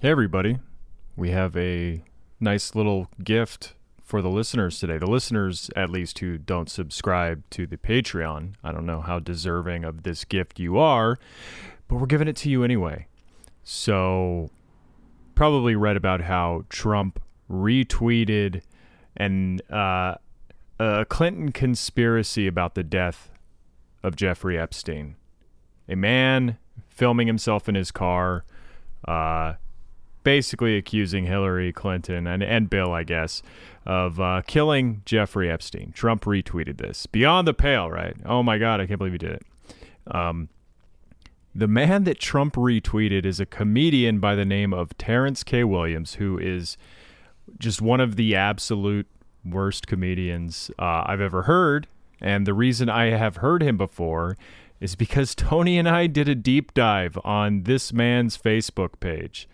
Hey, everybody. We have a nice little gift for the listeners today. The listeners, at least, who don't subscribe to the Patreon. I don't know how deserving of this gift you are, but we're giving it to you anyway. So, probably read about how Trump retweeted an uh, a Clinton conspiracy about the death of Jeffrey Epstein, a man filming himself in his car. Uh, basically accusing Hillary Clinton and, and Bill, I guess, of uh, killing Jeffrey Epstein. Trump retweeted this. Beyond the pale, right? Oh my God, I can't believe he did it. Um, the man that Trump retweeted is a comedian by the name of Terrence K. Williams, who is just one of the absolute worst comedians uh, I've ever heard. And the reason I have heard him before is because Tony and I did a deep dive on this man's Facebook page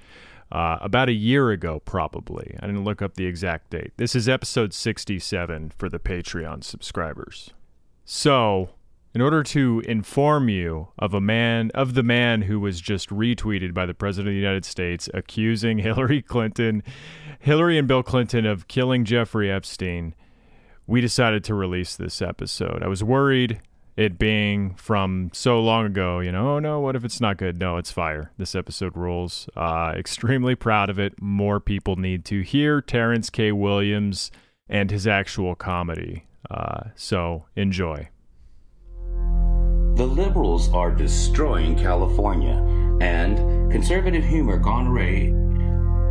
uh, about a year ago, probably. I didn't look up the exact date. This is episode 67 for the Patreon subscribers. So, in order to inform you of a man of the man who was just retweeted by the president of the United States accusing Hillary Clinton, Hillary and Bill Clinton of killing Jeffrey Epstein, we decided to release this episode. I was worried it being from so long ago, you know, oh no, what if it's not good? No, it's fire. This episode rules. Uh, extremely proud of it. More people need to hear Terrence K. Williams and his actual comedy. Uh, so enjoy. The liberals are destroying California, and conservative humor gone awry.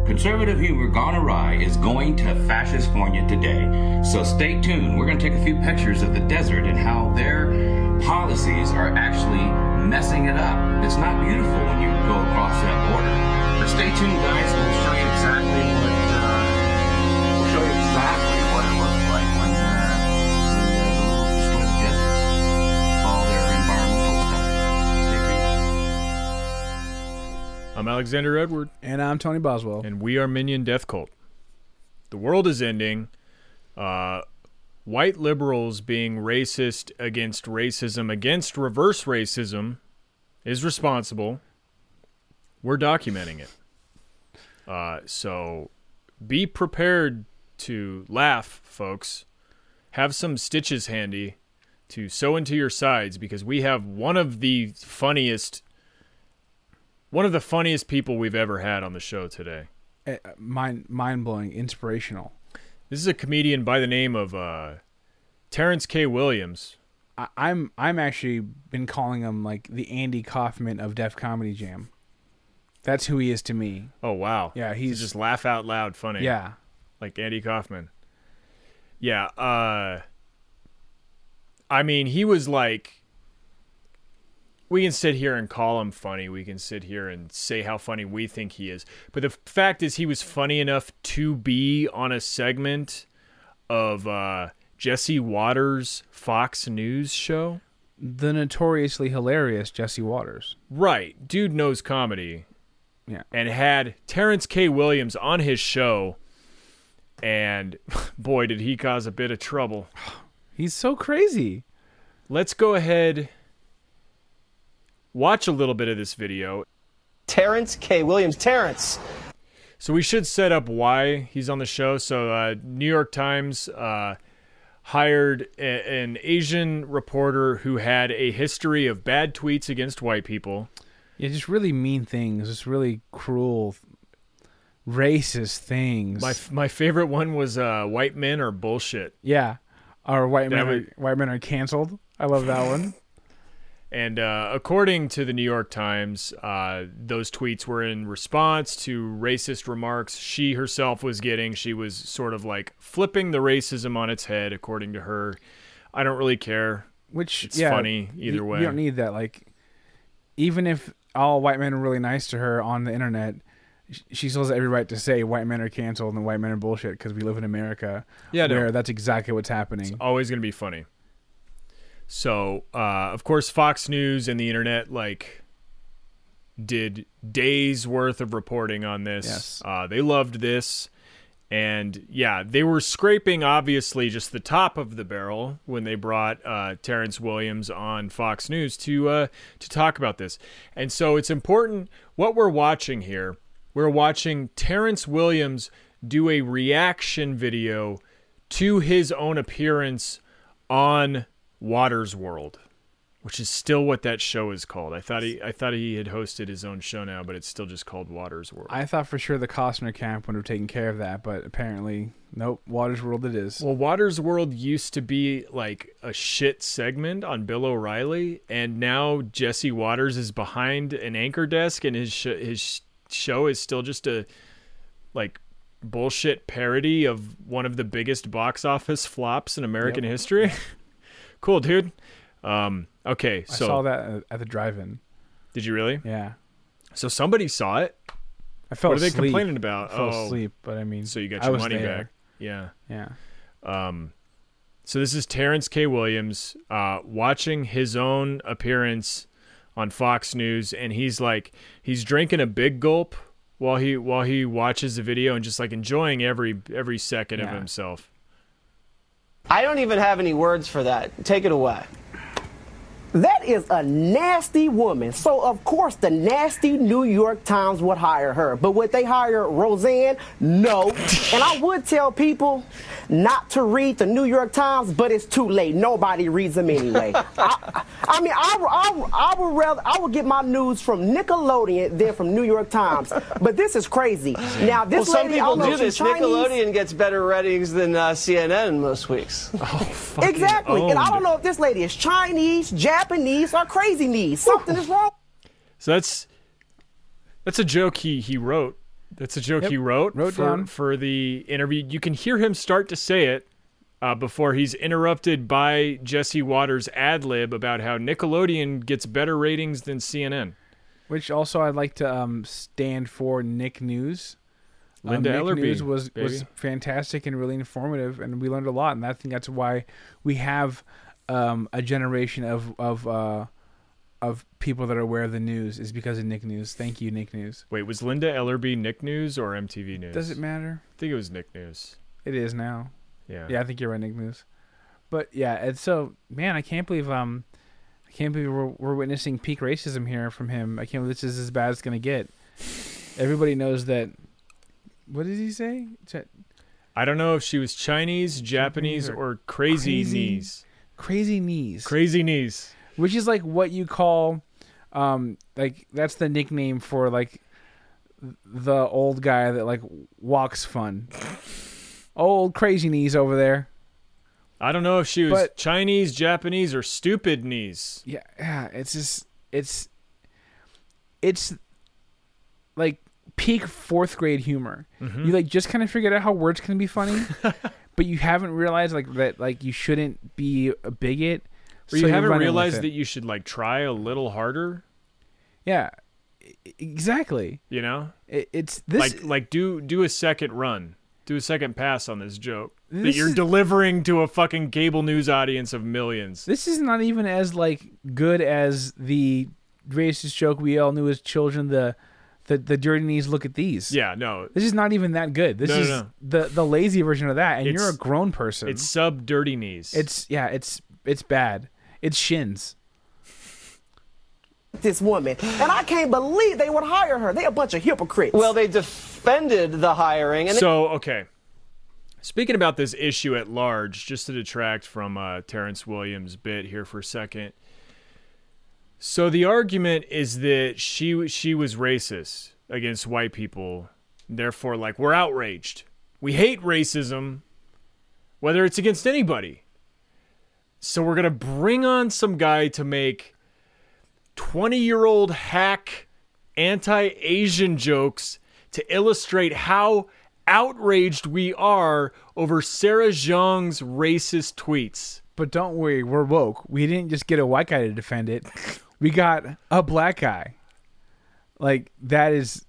Conservative humor gone awry is going to fascistfornia today. So stay tuned. We're going to take a few pictures of the desert and how their policies are actually messing it up. It's not beautiful when you go across that border. But stay tuned, guys. I'm Alexander Edward, And I'm Tony Boswell. and we are Minion Death Cult. The world is ending. Uh, white liberals being racist against racism against reverse racism is responsible. We're documenting it. Uh, so be prepared to laugh, folks. Have some stitches handy to sew into your sides because we have one of the funniest one of the funniest people we've ever had on the show today. Uh, mind mind blowing, inspirational. This is a comedian by the name of uh, Terrence K. Williams. I, I'm I'm actually been calling him like the Andy Kaufman of Def Comedy Jam. That's who he is to me. Oh wow! Yeah, he's he's- just laugh out loud funny. Yeah. like Andy Kaufman. Yeah. Uh, I mean, he was like. We can sit here and call him funny. We can sit here and say how funny we think he is. But the fact is, he was funny enough to be on a segment of uh, Jesse Watters' Fox News show. The notoriously hilarious Jesse Watters. Right. Dude knows comedy. Yeah. And had Terrence K. Williams on his show. And boy, did he cause a bit of trouble. He's so crazy. Let's go ahead, watch a little bit of this video. Terrence K. Williams. Terrence. So we should set up why he's on the show. So, uh, New York Times uh, hired a- an Asian reporter who had a history of bad tweets against white people. Yeah, just really mean things. Just really cruel, racist things. My my favorite one was uh, "White men are bullshit." yeah. Our white That men would- are, white men are canceled. I love that one. And uh, according to the New York Times, uh, those tweets were in response to racist remarks she herself was getting. She was sort of like flipping the racism on its head, according to her. I don't really care. Which It's yeah, funny either you, way. You don't need that. Like, even if all white men are really nice to her on the internet, she still has every right to say white men are canceled and white men are bullshit because we live in America. Yeah, no. where that's exactly what's happening. It's always going to be funny. So, uh, of course, Fox News and the internet like did days worth of reporting on this. Yes. Uh, they loved this. And yeah, they were scraping obviously just the top of the barrel when they brought uh, Terrence Williams on Fox News to uh, to talk about this. And so it's important what we're watching here we're watching Terrence Williams do a reaction video to his own appearance on Watters World, which is still what that show is called. I thought he I thought he had hosted his own show now, but it's still just called Watters World. I thought for sure the Costner camp would have taken care of that, but apparently, nope. Watters World it is. Well, Watters World used to be like a shit segment on Bill O'Reilly, and now Jesse Watters is behind an anchor desk, and his sh- his show is still just a like bullshit parody of one of the biggest box office flops in American history. cool, dude. Um, okay, so I saw that at- the drive-in. did you really? Yeah, So somebody saw it. I fell asleep. what are they complaining about? I fell oh, asleep, but I mean, so you got your money there. back. Yeah. Yeah, Um, so this is Terrence K. Williams uh, watching his own appearance on Fox News, and he's like he's drinking a big gulp while he while he watches the video and just like enjoying every every second of himself. I don't even have any words for that. Take it away. That is a nasty woman. So, of course, the nasty New York Times would hire her. But would they hire Roseanne? No. and I would tell people not to read the New York Times, but it's too late. Nobody reads them anyway. I, I mean, I, I, I would rather, I would get my news from Nickelodeon than from New York Times. But this is crazy. Now, this well, some lady, I people don't know if this. she's Chinese. Nickelodeon gets better ratings than uh, CNN most weeks. Exactly. And I don't know if this lady is Chinese, Japanese, or crazy knees. Something is wrong. So that's that's a joke he he wrote. That's a joke Yep. he wrote, Wrote for down. for the interview. You can hear him start to say it uh, before he's interrupted by Jesse Watters' ad lib about how Nickelodeon gets better ratings than CNN. which also I'd like to um, stand for Nick News. Um, Linda Nick Ellerbee, News was was fantastic and really informative, and we learned a lot. And I think that's why we have um, a generation of of uh, of people that are aware of the news is because of Nick News. Thank you, Nick News. Wait, was Linda Ellerbee Nick News or MTV News? Does it matter? I think it was Nick News. It is now. Yeah. Yeah, I think you're right, Nick News. But yeah, and so man, I can't believe um, I can't believe we're, we're witnessing peak racism here from him. I can't believe this is as bad as it's gonna get. Everybody knows that. What did he say? Ch- I don't know if she was Chinese, Japanese, Japanese, or or crazy, crazy- knees. Crazy knees, Crazy knees. which is like what you call, um, like that's the nickname for like the old guy that like walks fun. Old crazy knees over there. I don't know if she was But- Chinese, Japanese, or stupid knees. Yeah, yeah. It's just it's it's like peak fourth grade humor. Mm-hmm. You like just kind of figured out how words can be funny, but you haven't realized like that like you shouldn't be a bigot. Or so you haven't run in with realized that you should like try a little harder. Yeah, exactly. You know, It, it's this. like like do do a second run, do a second pass on this joke that you're is- delivering to a fucking cable news audience of millions. this is not even as like good as the racist joke we all knew as children. The the the dirty knees. Look at these. Yeah, no, This is not even that good. This No, no, is no. the the lazy version of that, and you're a It's- grown person. it's sub dirty knees. It's yeah, it's it's bad. It's shins. this woman. And I can't believe they would hire her. They a bunch of hypocrites. Well, they defended the hiring, and so okay. Speaking about this issue at large, just to detract from uh, Terrence Williams' bit here for a second. So the argument is that she she was racist against white people, therefore, like we're outraged. We hate racism, whether it's against anybody. So we're gonna bring on some guy to make twenty-year-old hack anti-Asian jokes to illustrate how outraged we are over Sarah Jeong's racist tweets. But don't worry, we're woke. We didn't just get a white guy to defend it. We got a black guy. Like that is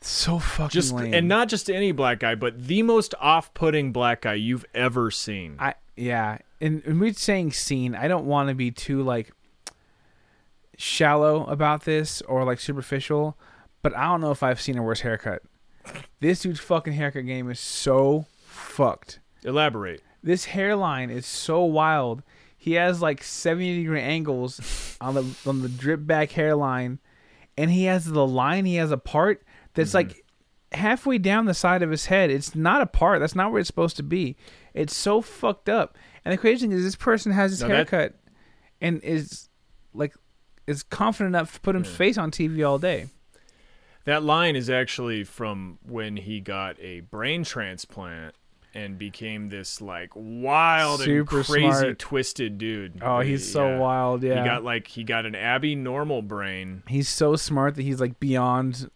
so fucking Just lame. and not just any black guy, but the most off-putting black guy you've ever seen. I yeah, and, and we're saying scene. I don't want to be too like shallow about this or like superficial, but I don't know if I've seen a worse haircut. This dude's fucking haircut game is so fucked. Elaborate. This hairline is so wild. He has like seventy degree angles on the on the drip back hairline, and he has the line. He has a part that's mm-hmm. like halfway down the side of his head. It's not a part. That's not where it's supposed to be. It's so fucked up. And the crazy thing is, this person has his No, that- haircut and is like is confident enough to put his hmm. face on TV all day. That line is actually from when he got a brain transplant and became this like wild Super and crazy smart. twisted dude. Oh, he's so Yeah. wild. Yeah, He got like he got an Abby normal brain. he's so smart that he's like beyond.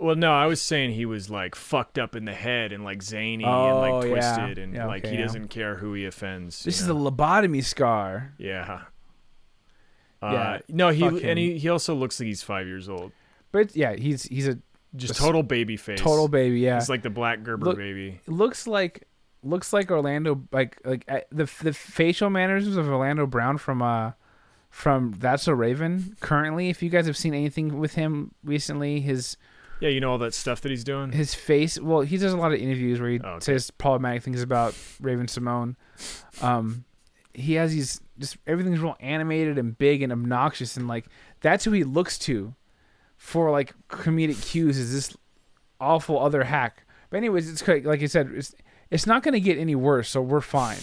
Well, no, I was saying he was like fucked up in the head and like zany and Oh, like yeah. twisted and Yeah, like okay, he yeah. doesn't care who he offends. This is a lobotomy scar. yeah. Yeah, Uh, no, he and he, he also looks like he's five years old. But yeah, he's he's a Just Just total baby face. total baby. Yeah, He's like the Black Gerber Look- baby. looks like looks like Orlando like like uh, the the facial mannerisms of Orlando Brown from uh from That's a Raven currently if you guys have seen anything with him recently his Yeah, you know all that stuff that he's doing. his face well he does a lot of interviews where he Oh, okay. says problematic things about Raven Symoné um he has these just everything's real animated and big and obnoxious and like that's who he looks to for like comedic cues is this awful other hack but anyways it's like like you said it's not going to get any worse so we're fine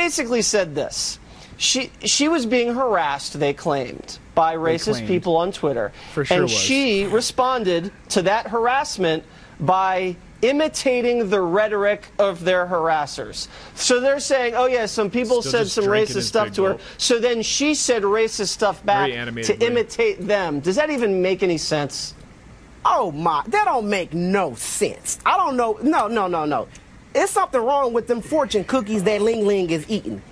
basically said this. She she was being harassed, they claimed, by racist claimed. people on Twitter. For sure and was. she responded to that harassment by imitating the rhetoric of their harassers. So they're saying, "Oh yeah, some people Still said some racist stuff to her." So then she said racist stuff back to animatedly. imitate them. Does that even make any sense? Oh my, that don't make no sense. I don't know. No, no, no, no. It's something wrong with them fortune cookies that Ling Ling is eating.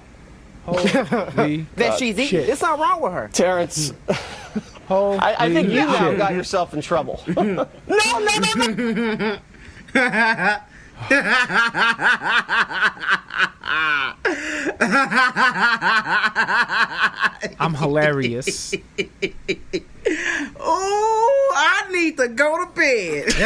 holy That she's eating. shit. There's something wrong with her. Terrence, holy I, I think you now got yourself in trouble. No, no, no, no. i'm hilarious Oh, I need to go to bed.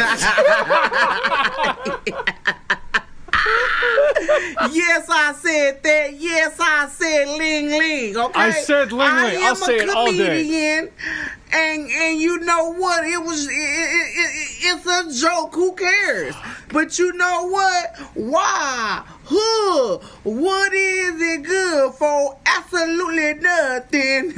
yes, I said that. Yes, I said Ling Ling. Okay, I said Ling I Ling. am I'll say a comedian, and and you know what? It was. It, it, it, it's a joke. Who cares? But you know what? Why? Huh? What is it good for? Absolutely nothing.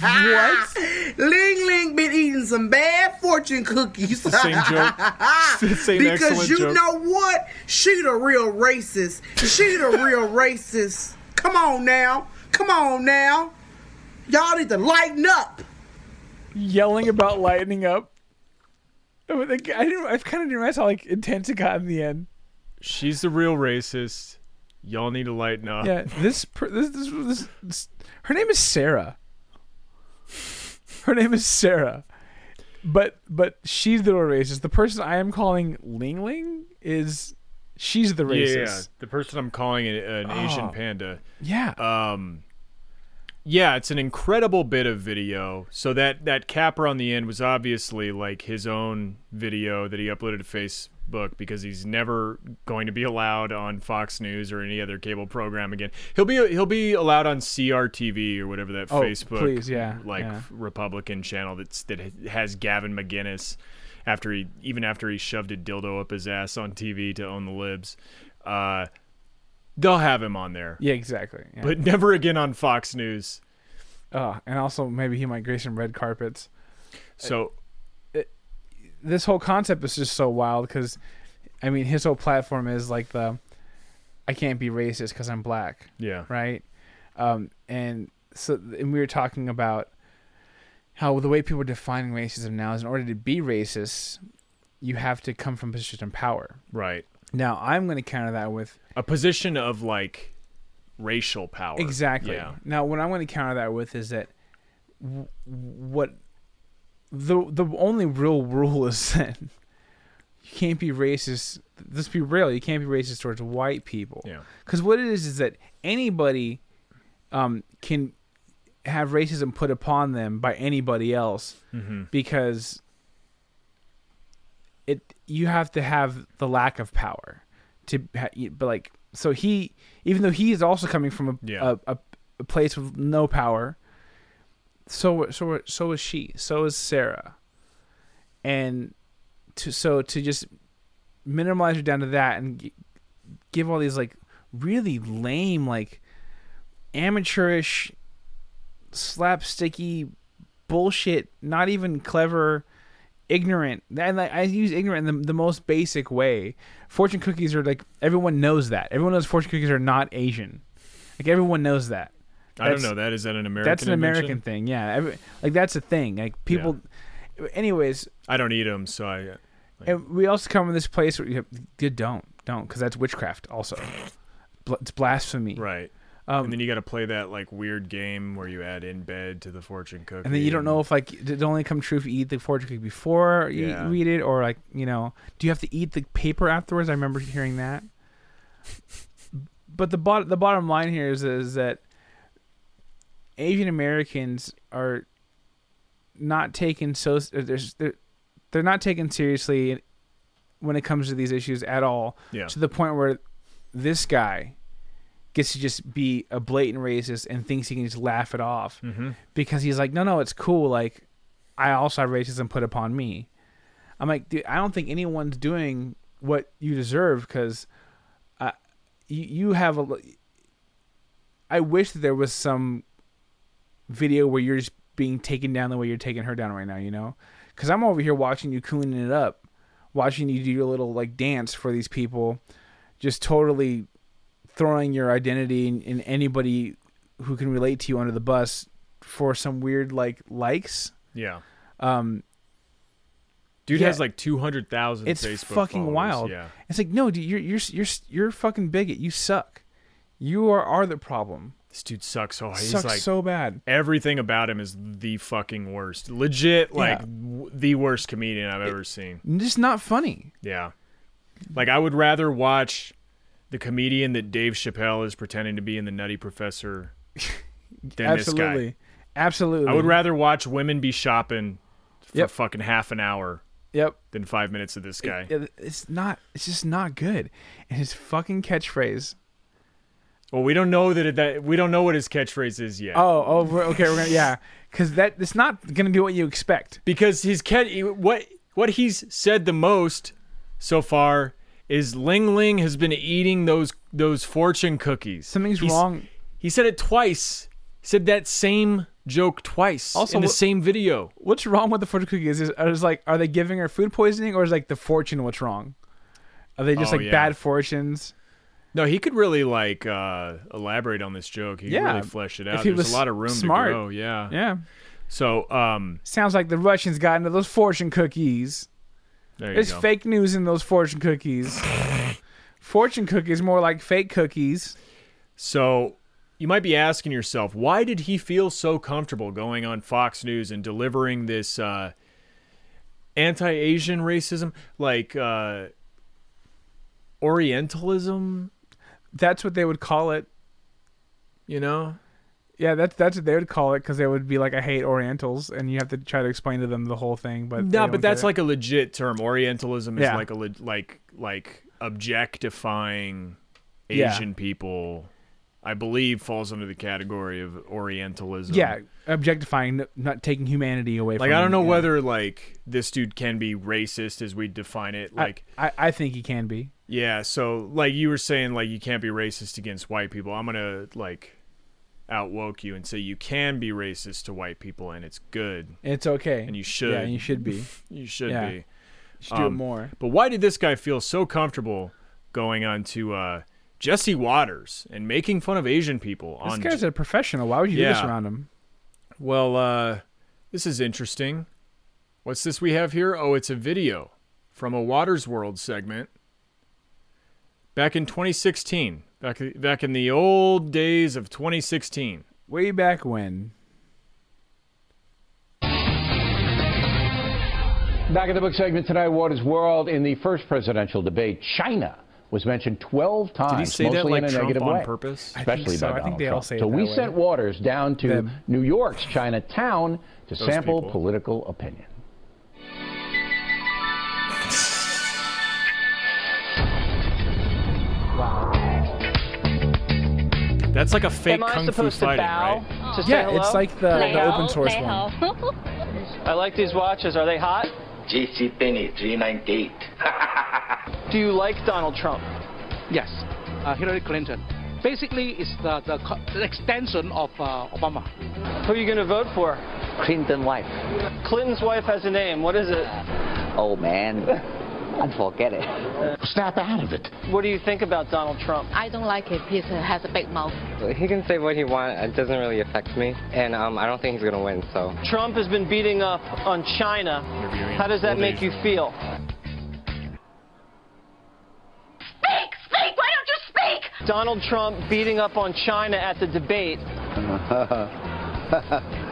what Ling Ling been eating some bad fortune cookies. the same joke. same because you joke. know what? She the real racist. She the real racist. Come on now. Come on now. Y'all need to lighten up. yelling about lightening up I, mean, like, I didn't. I kind of didn't realize how like intense it got in the end. She's the real racist. Y'all need to lighten up. Yeah, this, per- this, this, this, this, her name is Sarah. Her name is Sarah, but but she's the real racist. The person I am calling Ling Ling is she's the Yeah, yeah, racist. yeah. The person I'm calling an, an Asian Oh. panda. Yeah, Um, yeah, it's an incredible bit of video. So that that capper on the end was obviously like his own video that he uploaded to Facebook because he's never going to be allowed on Fox News or any other cable program again. He'll be he'll be allowed on CRTV or whatever that Oh, Facebook please, yeah, like yeah. Republican channel that's that has Gavin McInnes after he even after he shoved a dildo up his ass on TV to own the libs. Uh, they'll have him on there yeah, exactly. Yeah. but never again on Fox News. oh, and also maybe he might grace some red carpets. So this whole concept is just so wild because, I mean, his whole platform is like the, I can't be racist because I'm black, yeah, right? Um, and so, and we were talking about how the way people are defining racism now is in order to be racist, you have to come from a position of power. right. Now, I'm going to counter that with A position of like racial power. Exactly. Yeah. Now, what I'm going to counter that with is that w- what the the only real rule is that you can't be racist. Let's be real. You can't be racist towards white people. Yeah. Because what it is is that anybody um, can have racism put upon them by anybody else Mm-hmm. because it you have to have the lack of power to ha- but like so he even though he is also coming from a Yeah. a, a, a place with no power so so so is she. So is Sarah. And to so to just minimize her down to that and g- give all these like really lame like amateurish slapsticky bullshit, not even clever, ignorant. And like, I use ignorant in the, the most basic way. Fortune cookies are like everyone knows that. Everyone knows fortune cookies are not Asian. Like everyone knows that. I don't know. That is that an American? That's an invention? American thing. Yeah. Every, like that's a thing. Like people. Anyways, I don't eat them, so I. and we also come from this place where you good don't don't because that's witchcraft. Also, it's blasphemy. Right. Um, and then you got to play that like weird game where you add in bed to the fortune cookie. And then you don't know if like did it only come true if you eat the fortune cookie before you Yeah. read it, or like you know, do you have to eat the paper afterwards? I remember hearing that. But the bottom the bottom line here is is that Asian Americans are not taken so there's they're, they're not taken seriously when it comes to these issues at all. Yeah. To the point where this guy gets to just be a blatant racist and thinks he can just laugh it off Mhm. because he's like, no, no, it's cool. Like, I also have racism put upon me. I'm like, dude, I don't think anyone's doing what you deserve because uh, you, you have a. I wish that there was some video where you're just being taken down the way you're taking her down right now, you know? Because I'm over here watching you cleaning it up, watching you do your little like dance for these people, just totally throwing your identity and, and anybody who can relate to you under the bus for some weird like likes. Yeah. Um, Dude Yeah. has like two hundred thousand. it's Facebook fucking followers. wild. Yeah. It's like no, dude, you're you're you're you're fucking bigot. You suck. You are are the problem. This dude sucks so hard. He's Sucks like so bad. everything about him is the fucking worst. Legit, like Yeah. w- the worst comedian I've ever seen. Just not funny. Yeah. Like I would rather watch the comedian that Dave Chappelle is pretending to be in the Nutty Professor than Absolutely, this absolutely. guy. I would rather watch women be shopping for Yep. fucking half an hour Yep. than five minutes of this guy. It- it's not. It's just not good. And his fucking catchphrase. Well, we don't know that, it, that we don't know what his catchphrase is yet. Oh, oh, we're- okay. We're gonna yeah, because that it's not gonna be what you expect. because his cat what what he's said the most so far is Ling Ling has been eating those those fortune cookies. Something's He's- wrong. He said it twice. He said that same joke twice Also, in the what- same video. What's wrong with the fortune cookies? Is, is like, are they giving her food poisoning, or is like the fortune what's wrong? Are they just Oh, like yeah. bad fortunes? No, he could really like uh elaborate on this joke. He could Yeah. really flesh it If out. he There's was a lot of room smart. to grow. Yeah. Yeah. So, um, Sounds like the Russians got into those fortune cookies. there you There's fake news in those fortune cookies. fortune cookies more like fake cookies. So you might be asking yourself, why did he feel so comfortable going on Fox News and delivering this uh, anti-Asian racism, like uh, Orientalism? That's what they would call it. You know? Yeah, that's that's what they would call it because they would be like, "I hate Orientals," and you have to try to explain to them the whole thing. But No, but that's like a legit term. Orientalism is Yeah. like a le- like like objectifying Yeah. Asian people. I believe falls under the category of Orientalism. yeah, objectifying, not taking humanity away. From like from I don't them, know yeah. whether like this dude can be racist as we define it. Like I, I think he can be. yeah, so like you were saying, like you can't be racist against white people. I'm gonna like outwoke you and say you can be racist to white people and it's good. It's okay, And you should. Yeah, and you should be. You You should Yeah. be. should do it Um, more. But why did this guy feel so comfortable going on to uh, Jesse Watters and making fun of Asian people This on guy's a professional. Why would you do this around him? Well, uh, this is interesting. What's this we have here? Oh, it's a video from a Watters World segment back in 2016. Back back in the old days of 2016. Way back when. Back in the book segment tonight, Watters World. In the first presidential debate, China was mentioned 12 times, Did he say mostly that like in a Trump negative on way. purpose? I Especially think so. by I think Donald they all Trump. say it so we way. sent Watters down to Them. New York's Chinatown to sample people. political opinion. That's like a fake Am I kung fu supposed to fighting, bow? right? to say Yeah, hello? it's like the, the open source one. I like these watches. Are they hot? JC Penney 398. Do you like Donald Trump? Yes, uh, Hillary Clinton. Basically, it's the, the, co- the extension of uh, Obama. Who are you going to vote for? Clinton wife. Clinton's wife has a name. What is it? Oh man, I forget it. Snap out of it. What do you think about Donald Trump? I don't like it. He has a big mouth. He can say what he wants. It doesn't really affect me, and um, I don't think he's gonna win. So Trump has been beating up on China. How does that make you feel? Speak! Speak! Why don't you speak? Donald Trump beating up on China at the debate.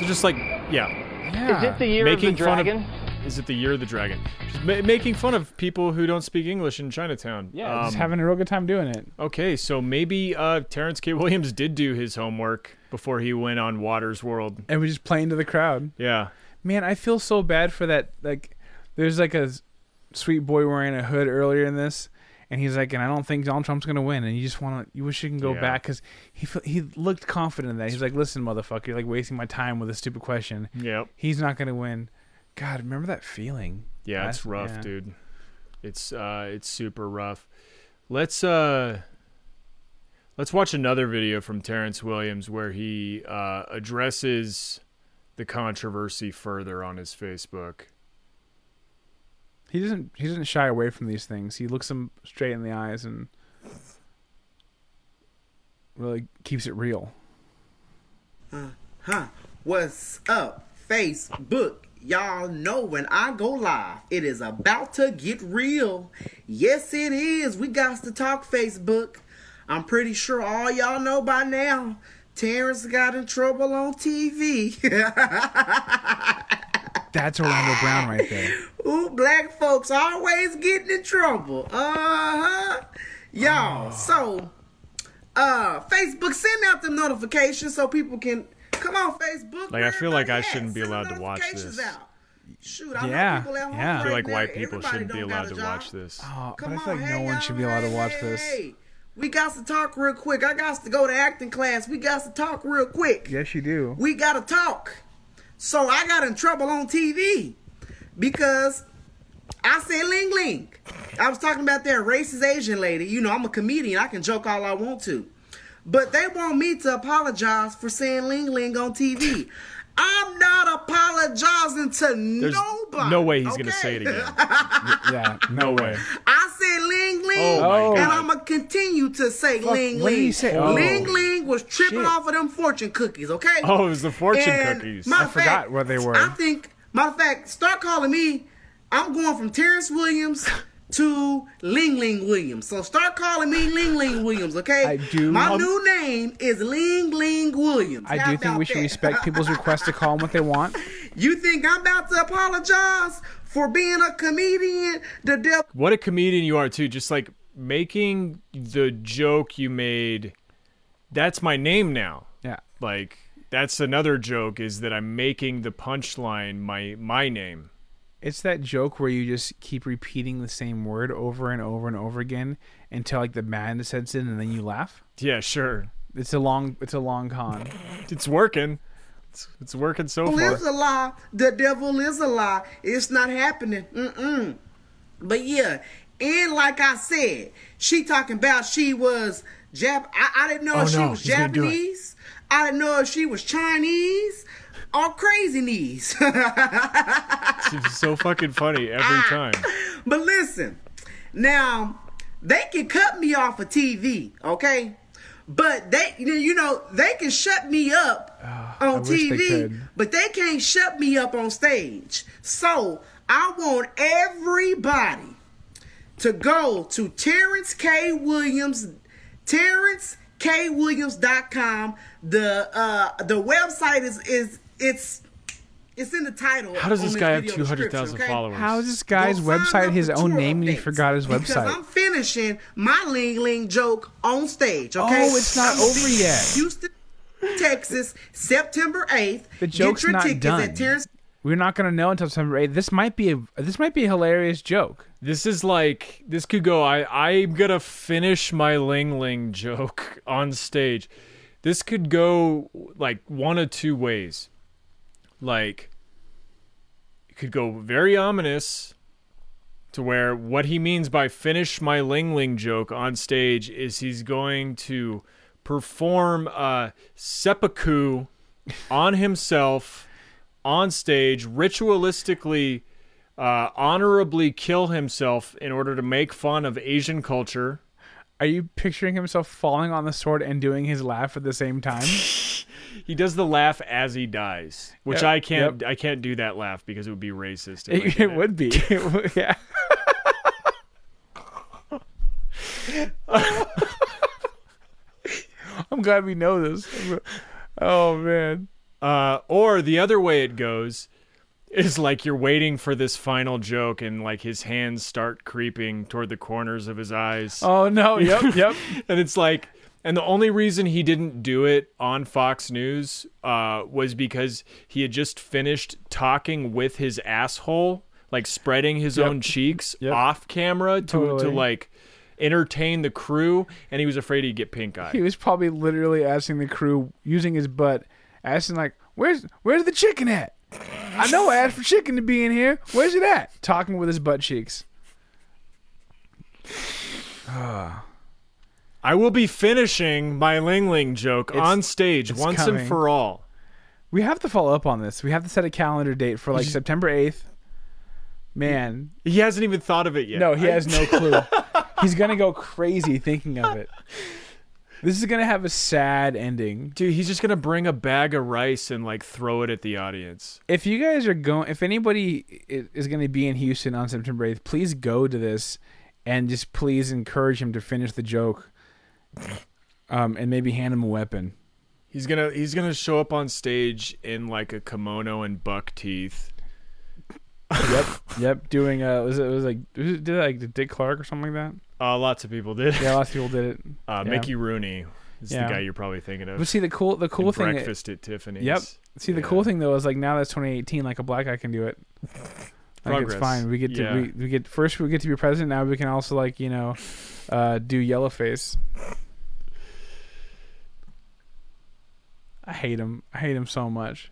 So just like, yeah. yeah. Is it the year making of the fun dragon? Of, is it the year of the dragon? Just ma- making fun of people who don't speak English in Chinatown. Yeah, just Um, having a real good time doing it. Okay, so maybe uh, Terrence K. Williams did do his homework before he went on Watters World. And we just playing to the crowd. Yeah. Man, I feel so bad for that. Like, there's like a sweet boy wearing a hood earlier in this, and he's like, and I don't think Donald Trump's gonna win. And you just want to, you wish you can go Yeah. back because he he looked confident in that. He's like, listen, motherfucker, you're like wasting my time with a stupid question. Yep. He's not gonna win. God, remember that feeling? Yeah, it's rough, yeah. dude. It's uh it's super rough. Let's uh let's watch another video from Terrence Williams where he uh addresses the controversy further on his Facebook. He doesn't he doesn't shy away from these things. He looks them straight in the eyes and really keeps it real. Huh? What's up, Facebook? Y'all know when I go live, it is about to get real. Yes, it is. We got to talk Facebook. I'm pretty sure all y'all know by now. Terrence got in trouble on TV. That's Orlando Brown right there. Ooh, black folks always getting in trouble. Uh huh. Y'all, so uh Facebook send out them notifications so people can come on Facebook. Like I feel like I shouldn't be allowed to watch this. out. Shoot, I Yeah, know people at home yeah. I feel like white people everybody shouldn't be allowed to watch this. Oh, but Come I feel like on, no hey, one should be allowed to watch this. hey. We got to talk real quick. I got to go to acting class. We got to talk real quick. Yes, you do. We got to talk. So I got in trouble on TV because I said ling ling. I was talking about that racist Asian lady. You know, I'm a comedian. I can joke all I want to. But they want me to apologize for saying ling ling on TV. I'm not apologizing to There's nobody. no way he's gonna say it again. Yeah, no way. I said ling ling, Oh, and I'm gonna continue to say Fuck, ling what did ling. he say? Oh. Ling ling was tripping Shit. off of them fortune cookies. Okay. Oh, it was the fortune And cookies. matter I of forgot fact, what they were. I think, matter of fact, start calling me. I'm going from Terrence Williams to Ling Ling Williams. So start calling me Ling Ling Williams, okay? I do- My Um, new name is Ling Ling Williams. I How do think about we should that? respect people's request to call them what they want. You think I'm about to apologize for being a comedian? The devil. What a comedian you are too. Just like making the joke you made. That's my name now. Yeah. Like that's another joke is that I'm making the punchline my my name. It's that joke where you just keep repeating the same word over and over and over again until like the madness sets in and then you laugh. Yeah, sure. It's a long it's a long con. It's working. It's, it's working so devil far. is a lie. The devil is a lie. It's not happening. Mm-mm. But yeah, and like I said, she talking about she was Jap. I, I didn't know Oh, if she no, was he's gonna do it. Japanese. I didn't know if she was Chinese or crazy knees. It's so fucking funny every time. But listen, now they can cut me off of TV, okay? But they, you know, they can shut me up I on they TV, could. but they can't shut me up on stage. So I want everybody to go to Terrence K. Williams, Terrence TerrenceKWilliams.com. The uh the website is is it's it's in the title. How does this guy have 200,000 okay? followers? How is this guy's Go website his own name and he forgot his Because website? I'm finishing my Ling Ling joke on stage, okay? Oh, it's not I'm over yet. Houston, Texas, September 8th. The Get joke's your not tickets done. At Terrence We're not gonna know until September eighth. This might be a this might be a hilarious joke. This is like this could go. I I'm gonna finish my Ling Ling joke on stage. this could go like one of two ways. Like it could go very ominous to where what he means by finish my Ling Ling joke on stage is he's going to perform a seppuku on himself on stage, ritualistically, uh, honorably kill himself in order to make fun of Asian culture. Are you picturing himself falling on the sword and doing his laugh at the same time? He does the laugh as he dies, which Yep, I can't. I can't do that laugh because it would be racist. it, it would be. It would- yeah. I'm glad we know this. Oh man. Uh, or the other way it goes is like you're waiting for this final joke and like his hands start creeping toward the corners of his eyes. Oh no. Yep. Yep. and it's like and the only reason he didn't do it on Fox News uh, was because he had just finished talking with his asshole, like spreading his Yep. own cheeks Yep. off camera to Totally. to like entertain the crew, and he was afraid he'd get pink eye. He was probably literally asking the crew using his butt, asking like, "Where's where's the chicken at? I know I asked for chicken to be in here. Where's it at?" Talking with his butt cheeks. I will be finishing my Ling Ling joke It's- on stage once coming. and for all. We have to follow up on this. We have to set a calendar date for like Just- September eighth. Man, He hasn't even thought of it yet. no, he has no clue. He's gonna go crazy thinking of it. This is gonna have a sad ending. Dude, he's just gonna bring a bag of rice and like throw it at the audience. If you guys are going, if anybody is going to be in Houston on September 8th, please go to this and just please encourage him to finish the joke um, and maybe hand him a weapon. He's gonna he's gonna show up on stage in like a kimono and buck teeth. Yep. yep. Doing, uh, was it, was like, was it, did it like Dick Clark or something like that? Uh, lots of people did. that? Yeah, lots of people did it. Uh, Yeah. Mickey Rooney is Yeah. the guy you're probably thinking of. But see, the cool, the cool thing. Breakfast at Tiffany's. Yep. See, the Yeah. cool thing though is like now that's 2018, like a black guy can do it. Like it's fine. We get to Yeah. we, we get first we get to be president. Now we can also like you know, uh, do yellow face. I hate him. I hate him so much.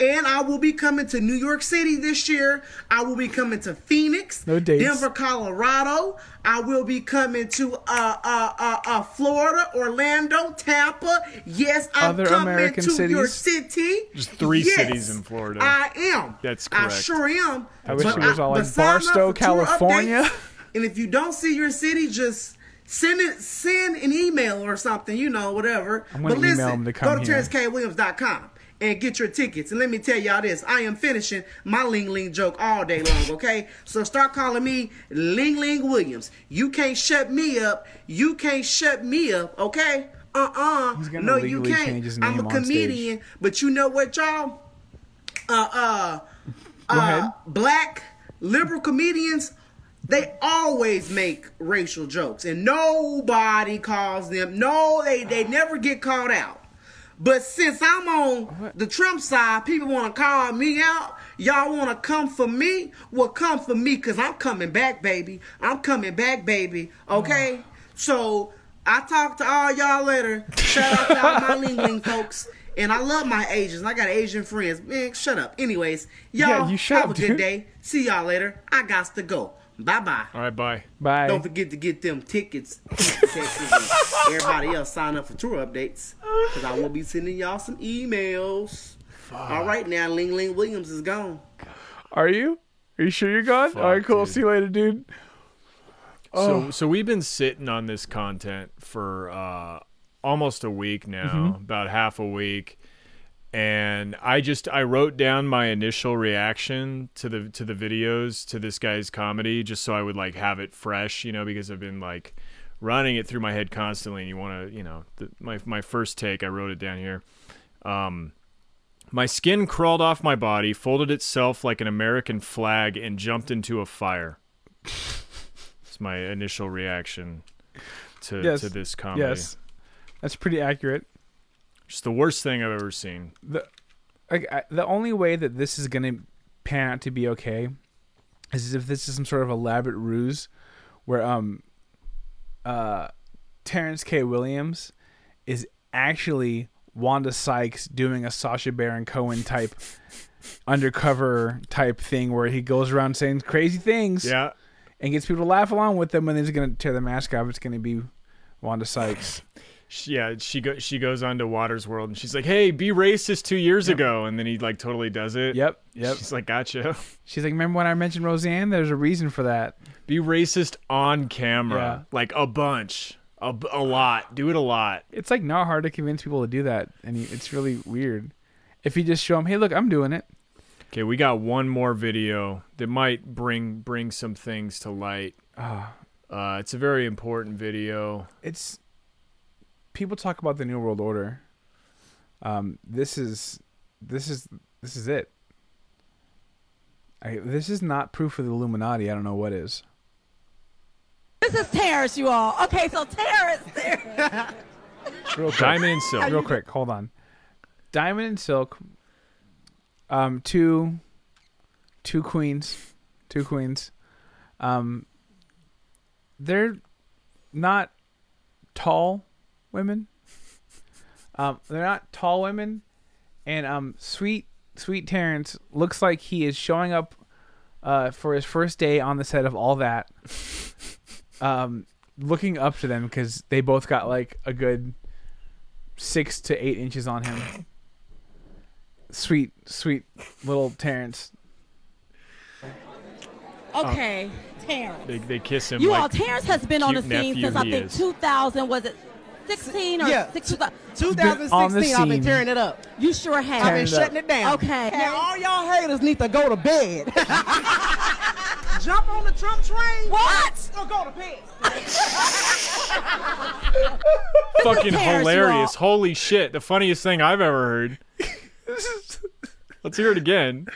And I will be coming to New York City this year. I will be coming to Phoenix, No. Denver, Colorado. I will be coming to uh, uh, uh, uh, Florida, Orlando, Tampa. Yes, I'm Other coming American to your cities? city. Just three Yes, cities in Florida. I am. That's correct. I sure am. I wish But it was all but like sign up Barstow, California. updates. And if you don't see your city, just send it, send an email or something, you know, whatever. I'm gonna but email listen, them to come go to. TerrenceKWilliams.com and get your tickets. And let me tell y'all this: I am finishing my Ling Ling joke all day long. Okay, so start calling me Ling Ling Williams. You can't shut me up. You can't shut me up. Okay. Uh He's uh No, you can't. I'm a comedian, but you know what, y'all? Uh uh uh, black liberal comedians they always make racial jokes and nobody calls them no they they never get called out but since i'm on the trump side people want to call me out y'all want to come for me well come for me because i'm coming back baby i'm coming back baby okay oh. so i talk to all y'all later shout out to all my ling ling folks and I love my Asians. I got Asian friends. Man, shut up. Anyways, y'all Yeah, you shut have up, a good day. See y'all later. I got to go. Bye bye. All right, bye. Bye. Don't forget to get them tickets. Texas, and Everybody else sign up for tour updates because I will be sending y'all some emails. All right, now Ling Ling Williams is gone. Are you? Are you sure you're gone? Fuck, All right, cool. dude. See you later, dude. Oh. So so we've been sitting on this content for uh, almost a week now, Mm-hmm. about half a week, and I just I wrote down my initial reaction to the to the videos to this guy's comedy just so I would like have it fresh, you know, because I've been like running it through my head constantly. And you want to, you know, the, my my first take, I wrote it down here. Um, my skin crawled off my body, folded itself like an American flag, and jumped into a fire. It's my initial reaction to Yes. to this comedy. Yes, that's pretty accurate. Just the worst thing I've ever seen. the like I, the only way that this is gonna pan out to be okay is if this is some sort of elaborate ruse where um uh Terrence K. Williams is actually Wanda Sykes doing a Sacha Baron Cohen type undercover type thing where he goes around saying crazy things. Yeah. And gets people to laugh along with them, and then he's gonna tear the mask off. It's gonna be Wanda Sykes. She, yeah, she go, she goes on to Watters World and she's like, "Hey, be racist two years ago," and then he like totally does it. Yep, yep. She's like, "Gotcha." She's like, "Remember when I mentioned Roseanne? There's a reason for that." Be racist on camera, Yeah. like a bunch, a, a lot. Do it a lot. It's like not hard to convince people to do that, and he, it's really weird. If you just show them, "Hey, look, I'm doing it." Okay, we got one more video that might bring bring some things to light. Ah. Uh, it's a very important video. It's people talk about the New World Order. Um, this is this is this is it. I, this is not proof of the Illuminati. I don't know what is. This is Terrence, you all. Okay, so Terrence there. Real quick. Diamond and Silk. Real quick, hold on. Diamond and Silk. Um, two, two queens, two queens. Um, they're not tall women. Um, they're not tall women, and um, sweet, sweet Terrence looks like he is showing up, uh, for his first day on the set of all that. um, looking up to them because they both got like a good six to eight inches on him. Sweet, sweet little Terrence. Okay, Terrence. They, they kiss him. You like all, Terrence has been on the scene since I think is. 2000. Was it 16 or Yeah, six, 2016, I've been tearing it up. You sure have. I've been it up. shutting it down. Okay. Now all y'all haters need to go to bed. Jump on the Trump train. What? Or go to bed. Fucking Terrence, you hilarious. all. Holy shit. The funniest thing I've ever heard. Let's hear it again.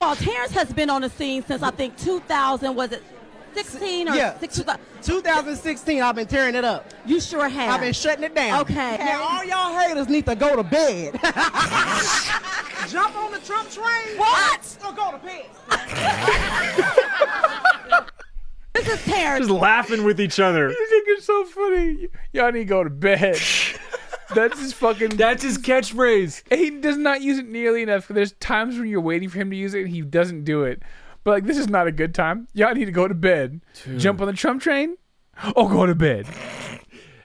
Well, Terrence has been on the scene since I think 2000. Was it 16 or Yeah. six, 2016, I've been tearing it up. You sure have. I've been shutting it down. Okay. Now all y'all haters need to go to bed. Jump on the Trump train. What? Or go to bed. This is Terrence. Just laughing with each other. You think it's so funny? Y'all need to go to bed. That's his fucking. That's his catchphrase. he does not use it nearly enough. There's times when you're waiting for him to use it and he doesn't do it. But like, this is not a good time. Y'all need to go to bed. Jump on the Trump train. Oh, go to bed.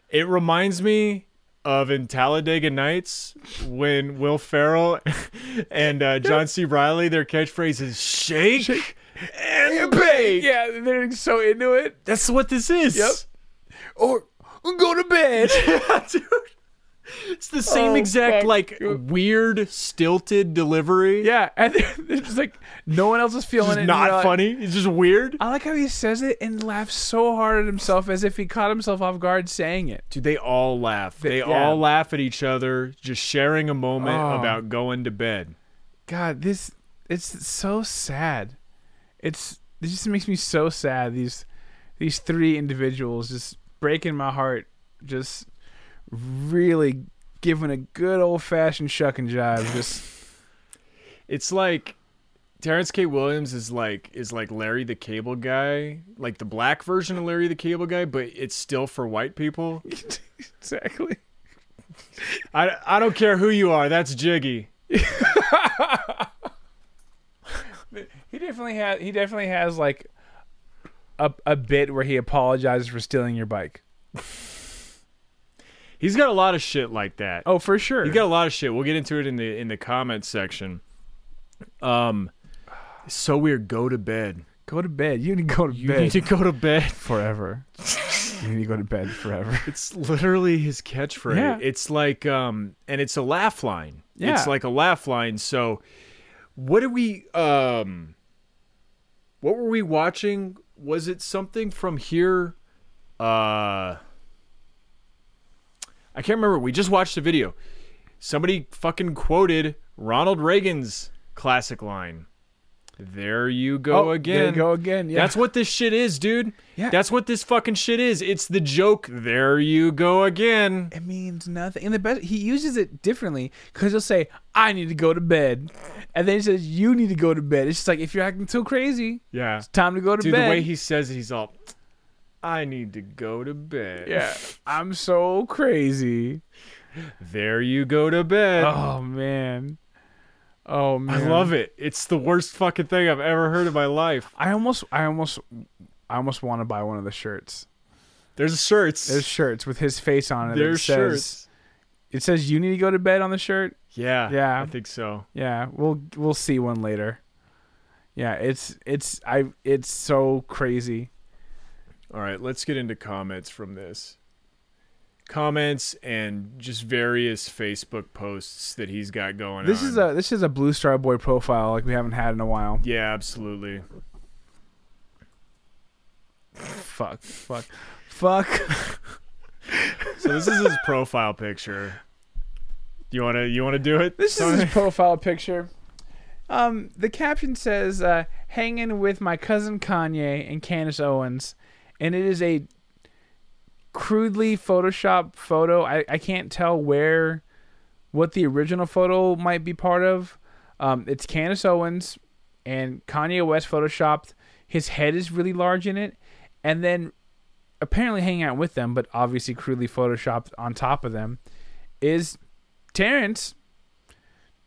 It reminds me of in Talladega Nights when Will Ferrell and uh, John C. Reilly, their catchphrase is shake, and bake. Yeah, they're so into it. That's what this is. Yep. Or go to bed. Yeah, dude. It's the same Oh, exact fuck. like weird stilted delivery. Yeah, and they're, they're just like no one else is feeling Just it. not you're like- funny. It's just weird. I like how he says it and laughs so hard at himself as if he caught himself off guard saying it. Dude, they all laugh. They yeah. all laugh at each other, just sharing a moment Oh. about going to bed. God, this it's so sad. It's it just makes me so sad. These these three individuals just breaking my heart. Just really giving a good old fashioned shuck and jive. Just It's like Terrence K. Williams is like is like Larry the Cable Guy, like the black version of Larry the Cable Guy, but it's still for white people. exactly. I, I don't care who you are. That's Jiggy. He definitely has. He definitely has like a a bit where he apologizes for stealing your bike. He's got a lot of shit like that. Oh, for sure. He's got a lot of shit. We'll get into it in the in the comments section. Um, so weird. Go to bed. Go to bed. You need to go to You bed. You need to go to bed. forever. you need to go to bed forever. It's literally his catchphrase. Yeah. It's like um and it's a laugh line. Yeah. It's like a laugh line. So what did we um what were we watching? Was it something from here? Uh I can't remember. We just watched a video. Somebody fucking quoted Ronald Reagan's classic line. There you go Oh, again. there you go again, yeah. That's what this shit is, dude. Yeah. That's what this fucking shit is. It's the joke. There you go again. It means nothing. And the best, he uses it differently because he'll say, "I need to go to bed," and then he says, "You need to go to bed." It's just like if you're acting so crazy, Yeah. it's time to go to Dude, bed. the way he says it, he's all I need to go to bed. Yeah, I'm so crazy. There you go to bed. Oh man. Oh man. I love it. It's the worst fucking thing I've ever heard in my life. I almost I almost I almost want to buy one of the shirts. There's shirts. There's shirts with his face on it. There's it says, shirts. It says you need to go to bed on the shirt. Yeah. Yeah. I think so. Yeah, we'll we'll see one later. Yeah, it's it's I it's so crazy. All right, let's get into comments from this. Comments and just various Facebook posts that he's got going This on. is a this is a Blue Star Boy profile like we haven't had in a while. Yeah, absolutely. Fuck, fuck, fuck. So this is his profile picture. You wanna you wanna do it? This is his profile picture. Um, the caption says, uh, "Hanging with my cousin Kanye and Candace Owens," and it is a crudely photoshopped photo. I, I can't tell where what the original photo might be part of. Um, it's Candace Owens and Kanye West photoshopped. His head is really large in it, and then apparently hanging out with them, but obviously crudely photoshopped on top of them, is Terrence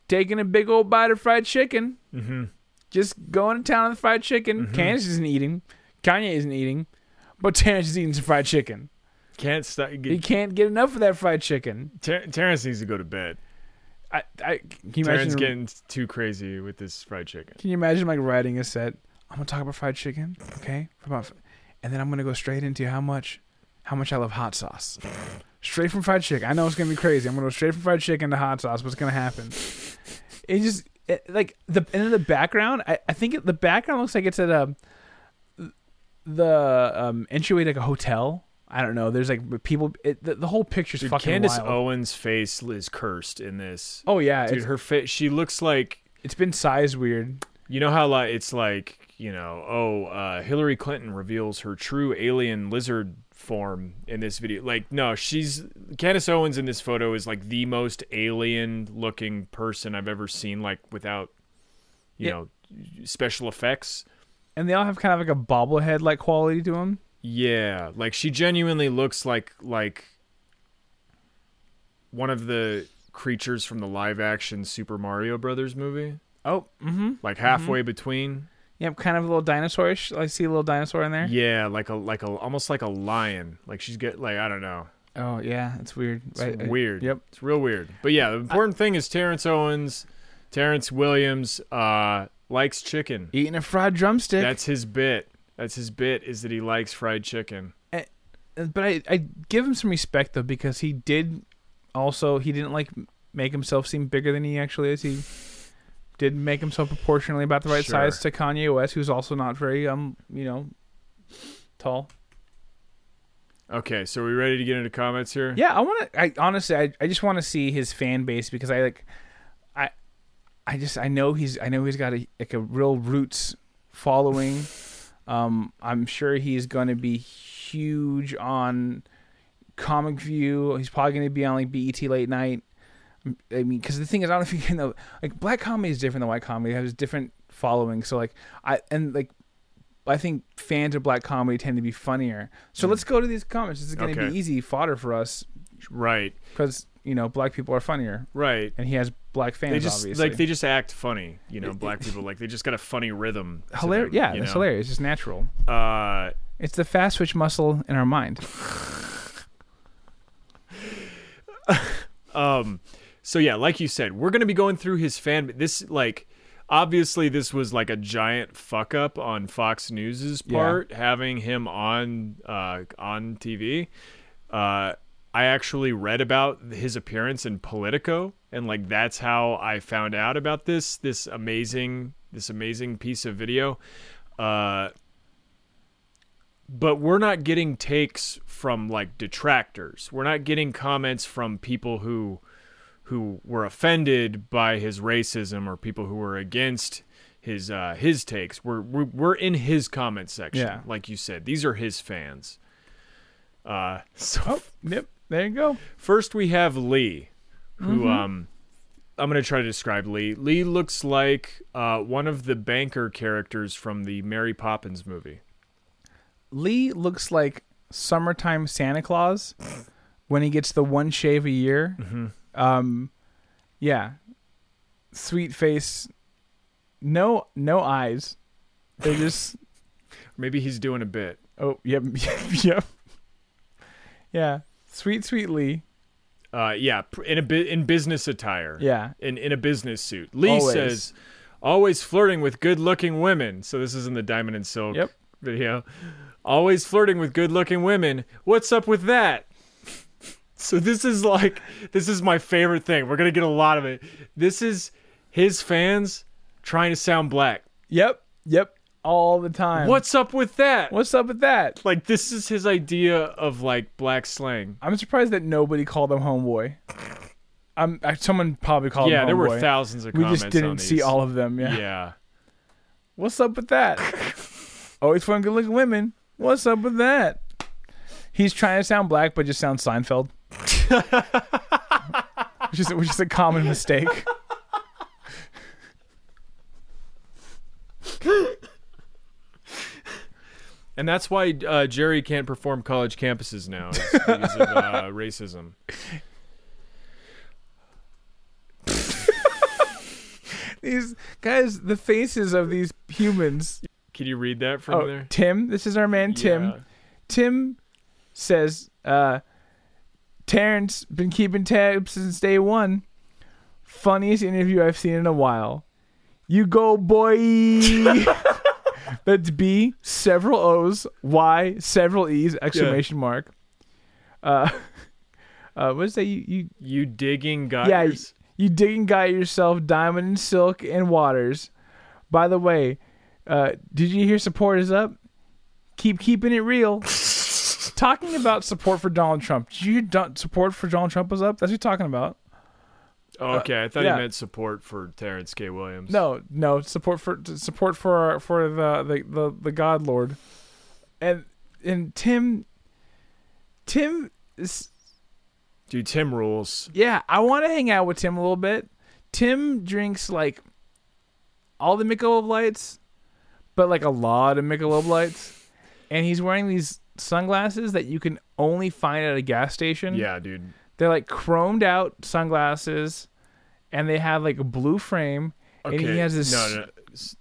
taking a big old bite of fried chicken. Mhm. Just going to town on the fried chicken. Mhm. Candace isn't eating. Kanye isn't eating. But Terrence is eating some fried chicken. Can't stop. He can't get enough of that fried chicken. Ter- Terrence needs to go to bed. I, I can you Terrence imagine? getting too crazy with this fried chicken. Can you imagine like writing a set? I'm gonna talk about fried chicken, okay? My- and then I'm gonna go straight into how much, how much I love hot sauce. Straight from fried chicken. I know it's gonna be crazy. I'm gonna go straight from fried chicken to hot sauce. What's gonna happen? It just it, like the and in the background. I, I think it, the background looks like it's at a the um, entryway to like a hotel. I don't know. There's like people. It, the, the whole picture's Dude, fucking Candace wild. Owens' face is cursed in this. Oh, yeah, dude, her face. She looks like it's been sized weird. You know how like it's like you know oh uh, Hillary Clinton reveals her true alien lizard form in this video. Like no, she's Candace Owens in this photo is like the most alien looking person I've ever seen. Like without you Yeah. know special effects. And they all have kind of like a bobblehead like quality to them. Yeah, like she genuinely looks like like one of the creatures from the live action Super Mario Brothers movie. Oh, mm-hmm. Like halfway between. Yep, kind of a little dinosaurish. I see a little dinosaur in there. Yeah, like a like a almost like a lion. Like she's get like I don't know. Oh yeah, it's weird. It's uh, weird. Yep. It's real weird. But yeah, the important thing is Terrence Owens, Terrence Williams, uh, likes chicken. Eating a fried drumstick. That's his bit. That's his bit is that he likes fried chicken. Uh, but I, I give him some respect though because he did also he didn't like make himself seem bigger than he actually is. He did make himself proportionally about the right Sure. size to Kanye West, who's also not very um you know tall. Okay, so are we ready to get into comments here? Yeah, I want to. I honestly, I, I just want to see his fan base because I like, I just I know he's I know he's got a like a real roots following. um, I'm sure he's going to be huge on Comic View. He's probably going to be on like BET Late Night. I mean, because the thing is, I don't know if you can know, like black comedy is different than white comedy. It has different following. So like I and like. I think fans of black comedy tend to be funnier. So let's go to these comments. This is going to Okay. be easy fodder for us Right. because you know black people are funnier, Right. and he has black fans. They just obviously, like they just act funny, you know. Black people like they just got a funny rhythm. hilarious. them, Yeah, it's hilarious. It's just natural. Uh, It's the fast switch muscle in our mind. um so yeah like you said we're gonna be going through his fan this like obviously this was like a giant fuck up on fox news's Yeah. part having him on uh on tv uh i actually read about his appearance in politico and like that's how i found out about this this amazing this amazing piece of video uh but we're not getting takes from like detractors. We're not getting comments from people who who were offended by his racism or people who were against his uh his takes. We're we're, we're in his comment section, Yeah. like you said. These are his fans. Uh so Oh, yep. There you go. First, we have Lee, who Mhm. um, I'm gonna try to describe Lee. Lee looks like uh, one of the banker characters from the Mary Poppins movie. Lee looks like summertime Santa Claus when he gets the one shave a year. Mhm. Um, yeah, sweet face, no no eyes. They're just Maybe he's doing a bit. oh yep yep yep. Yeah, sweet sweet Lee. Uh, yeah, in a bit in business attire. Yeah. in in a business suit. Lee Always. says, "Always flirting with good-looking women." So this is in the Diamond and Silk Yep. video. Always flirting with good-looking women. What's up with that? So this is like this is my favorite thing. We're gonna get a lot of it. This is his fans trying to sound black. Yep yep all the time. What's up with that? What's up with that? Like this is his idea of like black slang. I'm surprised that nobody called him homeboy. Um, I, someone probably called Yeah, him there were thousands of We just didn't see all of them. Yeah. Yeah. What's up with that? Always fun, good looking women. What's up with that? He's trying to sound black, but just sounds Seinfeld. which is which is a common mistake. And that's why uh, Jerry can't perform college campuses now is because of uh, racism. These guys, the faces of these humans. Can you read that from Oh, there? Tim, this is our man Tim. Yeah. Tim says, uh, Terrence been keeping tabs since day one. Funniest interview I've seen in a while. You go, boy. That's B, several O's, Y, several E's, exclamation mark. Uh, uh, what is that? You, you, You digging guys? yeah, you, you dig and got yourself diamond and silk and Watters. By the way, uh, did you hear support is up? Keep keeping it real. talking about support for Donald Trump. Did you hear Don- support for Donald Trump was up? That's what you're talking about. Oh, uh, okay, I thought yeah. he meant support for Terrence K. Williams. No, no support for support for our, for the, the the the God Lord, and and Tim. Tim is dude, Tim rules. Yeah, I want to hang out with Tim a little bit. Tim drinks like all the Michelob Lights, but like a lot of Michelob Lights, and he's wearing these sunglasses that you can only find at a gas station. Yeah, dude. They're like chromed out sunglasses, and they have like a blue frame, Okay. and he has this. No, no.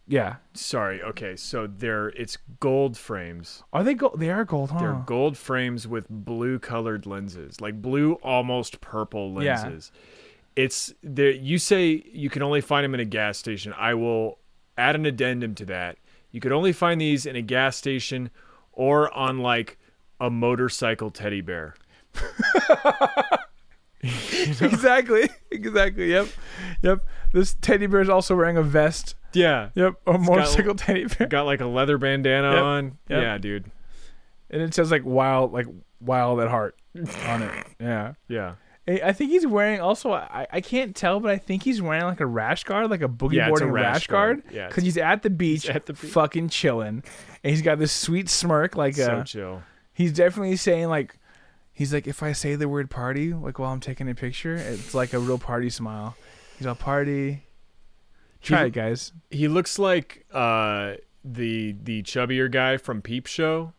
Yeah. Sorry. Okay, so they're it's gold frames. Are they gold? They are gold, huh? They're gold frames with blue colored lenses, like blue almost purple lenses. Yeah. It's there. You say you can only find them in a gas station. I will add an addendum to that. You could only find these in a gas station or on like a motorcycle teddy bear. exactly. Exactly. Yep. Yep. This teddy bear is also wearing a vest. Yeah. Yep. A It's got- teddy bear. Got like a leather bandana Yep. on. Yep. Yeah, dude. and it says like wild like wild at heart on it yeah Yeah. I think he's wearing also I, I can't tell but I think he's wearing like a rash guard like a boogie Yeah, a boarding rash rash guard guard. Yeah, because he's at the beach at the beach. fucking chilling and he's got this sweet smirk like So uh, chill. he's definitely saying like he's like if I say the word party like while I'm taking a picture it's like a real party smile he's all party try He- it guys He looks like uh the the chubbier guy from Peep Show,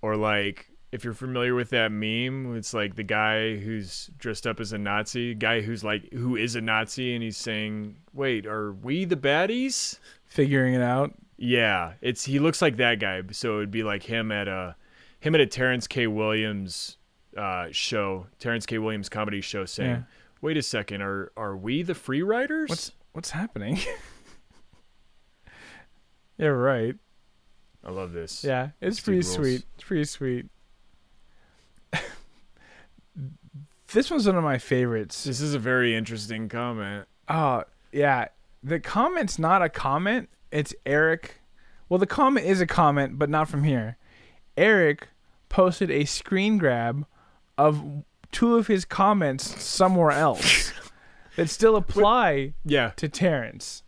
or like if you're familiar with that meme, it's like the guy who's dressed up as a Nazi, guy who's like who is a Nazi, and he's saying, "Wait, are we the baddies?" figuring it out Yeah, it's he looks like that guy. So it'd be like him at a him at a Terrence K. Williams uh, show, Terrence K. Williams comedy show, saying, Yeah. "Wait a second, are are we the free riders?" what's what's happening yeah right I love this. Yeah, it's dude pretty rules. sweet. It's pretty sweet. this one's one of my favorites. This is a very interesting comment. Oh, yeah. The comment's not a comment. It's Eric. Well, the comment is a comment, but not from here. Eric posted a screen grab of two of his comments somewhere else that still apply Yeah. to Terrence.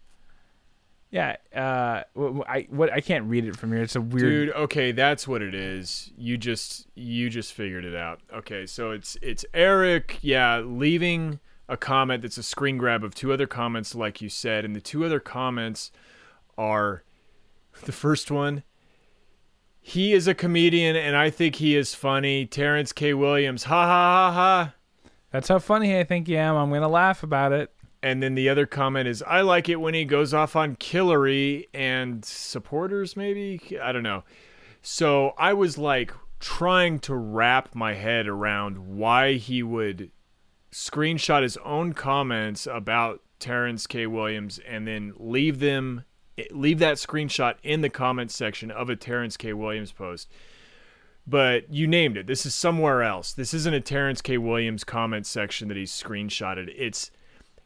Yeah, uh, I what I can't read it from here. It's a weird. Dude, okay, that's what it is. You just you just figured it out. Okay, so it's it's Eric, yeah, leaving a comment that's a screen grab of two other comments like you said, and the two other comments are the first one He is a comedian, and I think he is funny. Terrence K. Williams, ha ha ha ha. That's how funny I think I am. I'm gonna laugh about it. And then the other comment is, I like it when he goes off on Killary and supporters, maybe? I don't know. So I was like trying to wrap my head around why he would screenshot his own comments about Terrence K. Williams and then leave them leave that screenshot in the comments section of a Terrence K. Williams post. But you named it. This is somewhere else. This isn't a Terrence K. Williams comment section that he's screenshotted. It's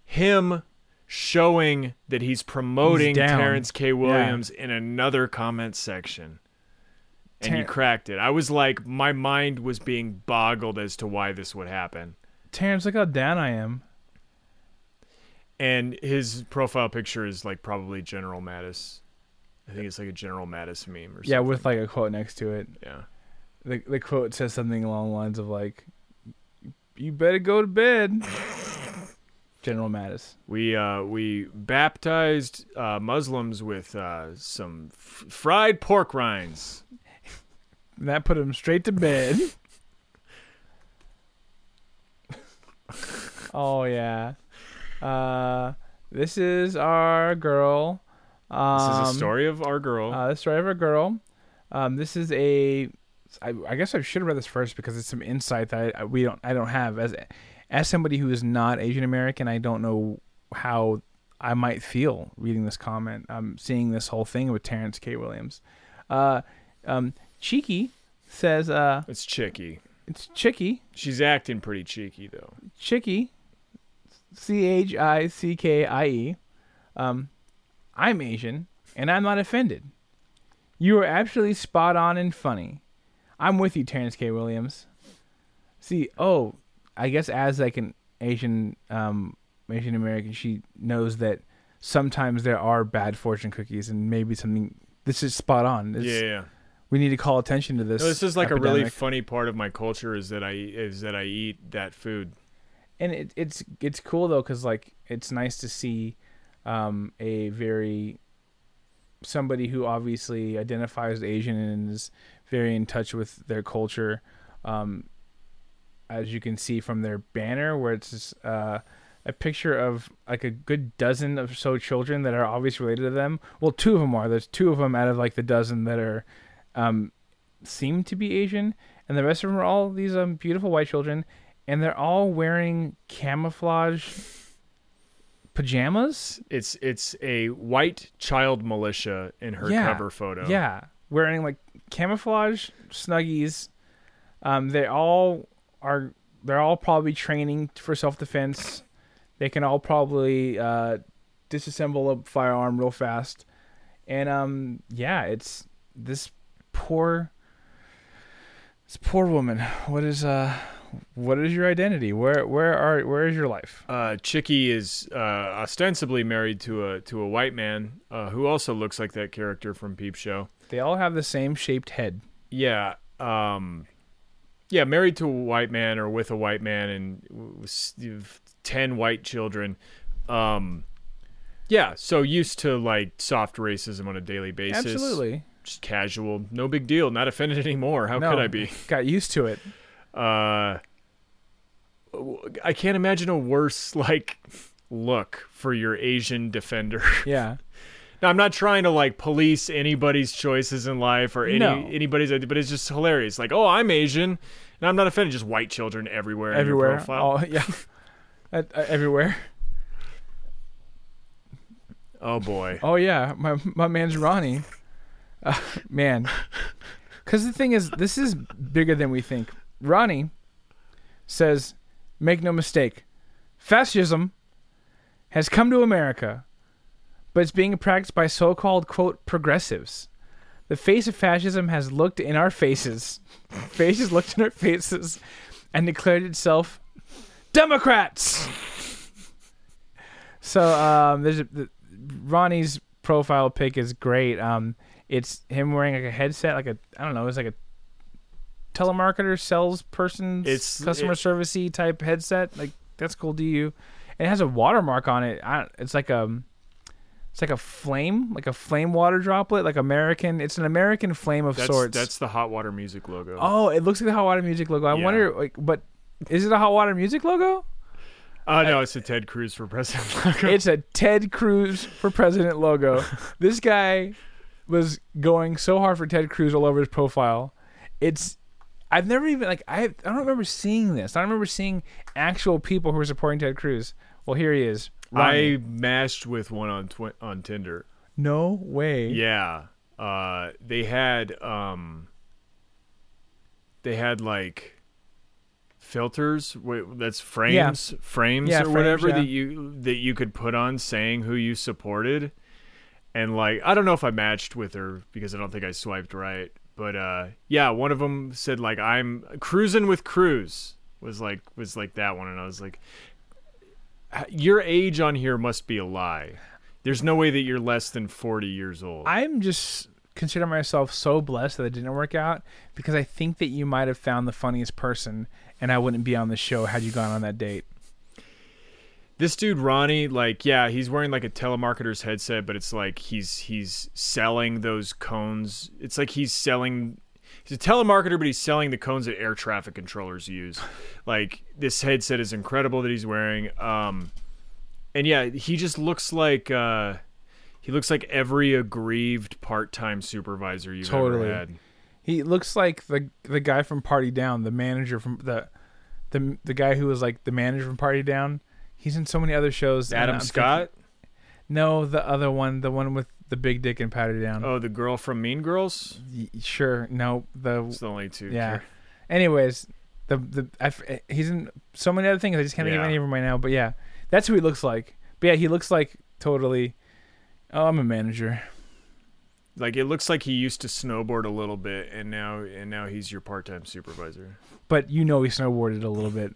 him showing that he's promoting He's. Terrence K. Yeah. Williams in another comment section. And you cracked it. I was like, my mind was being boggled as to why this would happen. Terrence, look how down I am. And his profile picture is like probably General Mattis. I think it's like a General Mattis meme or something. Yeah, with like a quote next to it. Yeah. The the quote says something along the lines of like, "You better go to bed." General Mattis. We uh, we baptized uh, Muslims with uh, some f- fried pork rinds. And that put them straight to bed. oh yeah. Uh, this is our girl. Um, This is a story of our girl. Uh, the story of our girl. Um, this is a. I, I guess I should have read this first because it's some insight that I, we don't. I don't have as as somebody who is not Asian American. I don't know how I might feel reading this comment. I'm seeing this whole thing with Terrence K. Williams. Uh, um, Cheeky says. Uh, it's Chicky. It's Chicky. She's acting pretty cheeky though. Chicky, C H I C K I E. Um, I'm Asian and I'm not offended. You are absolutely spot on and funny. I'm with you, Terrence K. Williams. See, oh, I guess as like an Asian, um, Asian American, she knows that sometimes there are bad fortune cookies, and maybe something. This is spot on. It's- Yeah, yeah. We need to call attention to this. No, this is like a really funny part of my culture is that I is that I eat that food. And it, it's it's cool though because like it's nice to see um, a very somebody who obviously identifies as Asian and is very in touch with their culture. Um, as you can see from their banner, where it's uh, a picture of like a good dozen of so children that are obviously related to them. Well, two of them are. There's two of them out of like the dozen that are um, seem to be Asian, and the rest of them are all these um, beautiful white children, and they're all wearing camouflage pajamas. It's it's a white child militia in her Yeah, cover photo. Yeah, wearing like camouflage snuggies. Um, they all are. They're all probably training for self defense. They can all probably uh, disassemble a firearm real fast, and um, yeah, it's this poor, this poor woman. What is uh, what is your identity? Where where are where is your life? Uh, Chicky is uh, ostensibly married to a to a white man uh, who also looks like that character from Peep Show. They all have the same shaped head. Yeah, um, yeah, married to a white man or with a white man and ten white children. Um, yeah, so used to like soft racism on a daily basis. Absolutely. just casual, no big deal. Not offended anymore. How No, could I be? Got used to it. Uh, I can't imagine a worse like look for your Asian defender. Yeah. Now, I'm not trying to like police anybody's choices in life or any No. anybody's, but it's just hilarious. Like, oh, I'm Asian, and I'm not offended. Just white children everywhere. everywhere. All, yeah, At- uh, everywhere. Oh boy. Oh yeah, my my man's Ronnie. Uh, man, because the thing is, this is bigger than we think. Ronnie says, "Make no mistake, fascism has come to America, but it's being practiced by so-called quote progressives." The face of fascism has looked in our faces. Faces looked in our faces and declared itself Democrats. So um, there's a, the, Ronnie's profile pic is great. Um, it's him wearing like a headset, like a I don't know, it's like a telemarketer salesperson, It's- customer it- servicey type headset. Like that's cool. Do you? And it has a watermark on it. I, it's like um, It's like a flame, like a flame water droplet, like American. It's an American flame of That's sorts. that's the hot water music logo. oh, it looks like the hot water music logo. I Yeah. wonder, like, but is it a hot water music logo? Oh no, it's a Ted Cruz for president logo. it's a Ted Cruz for president logo. this guy was going so hard for Ted Cruz all over his profile. It's I've never even like I I don't remember seeing this. I don't remember seeing actual people who were supporting Ted Cruz. Well, here he is. I matched with one on twi- on Tinder. no way. Yeah. Uh they had um they had like filters wait, that's frames frames Yeah, or frames, whatever yeah. that you that you could put on saying who you supported and like I don't know if I matched with her because I don't think I swiped right but uh yeah one of them said like I'm cruising with Cruz was like was like that one. And I was like your age on here must be a lie. There's no way that you're less than 40 years old. I'm just consider myself so blessed that it didn't work out because I think that you might have found the funniest person and I wouldn't be on the show had you gone on that date. This dude Ronnie, like, yeah, he's wearing like a telemarketer's headset, but it's like he's he's selling those cones. It's like he's selling. He's a telemarketer, but he's selling the cones that air traffic controllers use. Like this headset is incredible that he's wearing. Um, and yeah, he just looks like uh, he looks like every aggrieved part-time supervisor you've Totally. ever had. He looks like the the guy from Party Down, the manager from the the the guy who was like the manager from Party Down. He's in so many other shows. Adam Scott. thinking- no, the other one, the one with the big dick and Party Down. Oh, the girl from Mean Girls. Y- sure, no, the It's the only two. yeah. Anyways, the the I f eh, he's in so many other things. I just can't think of any of them right now. But yeah, that's who he looks like. But yeah, he looks like totally. Oh, I'm a manager. Like it looks like he used to snowboard a little bit, and now and now he's your part-time supervisor. But you know he snowboarded a little bit.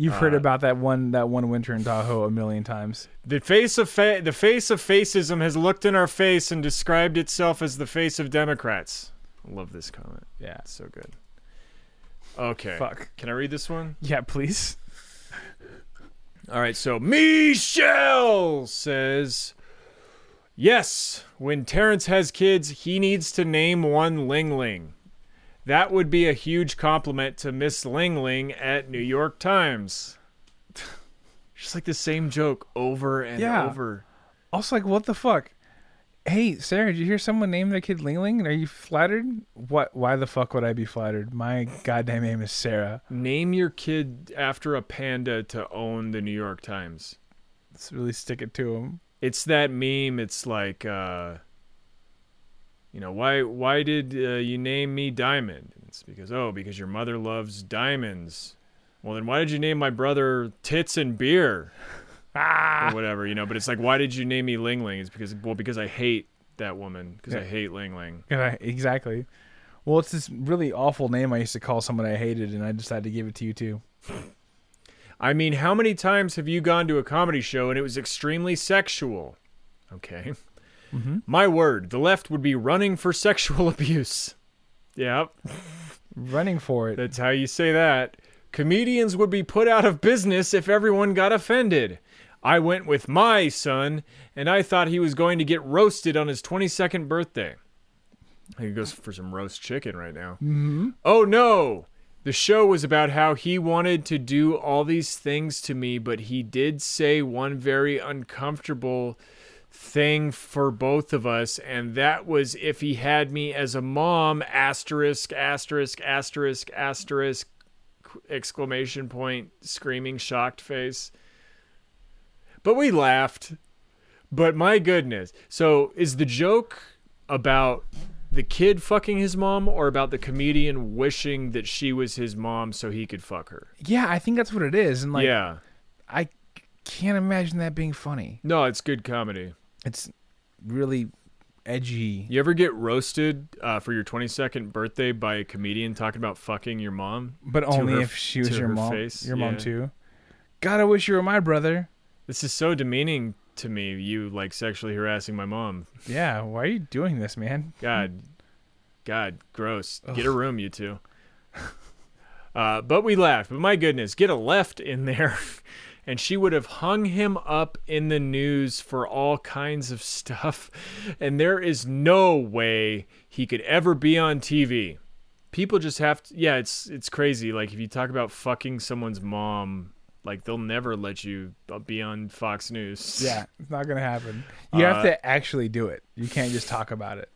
You've heard Uh, about that one that one winter in Tahoe a million times. The face of fa- the face of facism has looked in our face and described itself as the face of Democrats. I love this comment. Yeah. It's so good. Okay. Fuck. Can I read this one? Yeah, please. All right, so Michelle says, Yes, when Terrence has kids, he needs to name one Ling Ling. That would be a huge compliment to Miss Ling Ling at New York Times. Just like the same joke over and Yeah. over. Also, like, what the fuck? Hey, Sarah, did you hear someone name their kid Ling Ling? Are you flattered? What? Why the fuck would I be flattered? My goddamn name is Sarah. Name your kid after a panda to own the New York Times. Let's really stick it to him. It's that meme. It's like, uh, you know, why why did uh, you name me Diamond? And it's because oh, because your mother loves diamonds. Well, then why did you name my brother Tits and Beer? Ah, or whatever, you know. But it's like, why did you name me Ling Ling? It's because well, because I hate that woman. Because I hate Ling Ling. Yeah, exactly. Well, it's this really awful name I used to call someone I hated, and I decided to give it to you too. I mean, how many times have you gone to a comedy show and it was extremely sexual? Okay. Mhm. My word, the left would be running for sexual abuse. Yep. Running for it. That's how you say that. Comedians would be put out of business if everyone got offended. I went with my son, and I thought he was going to get roasted on his 22nd birthday. He goes for some roast chicken right now. Mm-hmm. Oh no! The show was about how he wanted to do all these things to me, but he did say one very uncomfortable thing for both of us, and that was if he had me as a mom, asterisk, asterisk, asterisk, asterisk, exclamation point, screaming, shocked face. But we laughed. But my goodness. So is the joke about the kid fucking his mom or about the comedian wishing that she was his mom so he could fuck her? Yeah, I think that's what it is. And like, yeah. I can't imagine that being funny. No, it's good comedy. It's really edgy. You ever get roasted uh, for your 22nd birthday by a comedian talking about fucking your mom? But only her- if she was your mom. face? Your mom Yeah. too. God, I wish you were my brother. This is so demeaning to me, you like sexually harassing my mom. Yeah, why are you doing this, man? God, God, gross. Get a room, you two. Uh, but we laughed. But my goodness, get a left in there. and she would have hung him up in the news for all kinds of stuff. And there is no way he could ever be on TV. People just have to yeah, it's it's crazy. Like if you talk about fucking someone's mom, like they'll never let you be on Fox News. Yeah, it's not gonna happen. You Uh, have to actually do it. You can't just talk about it.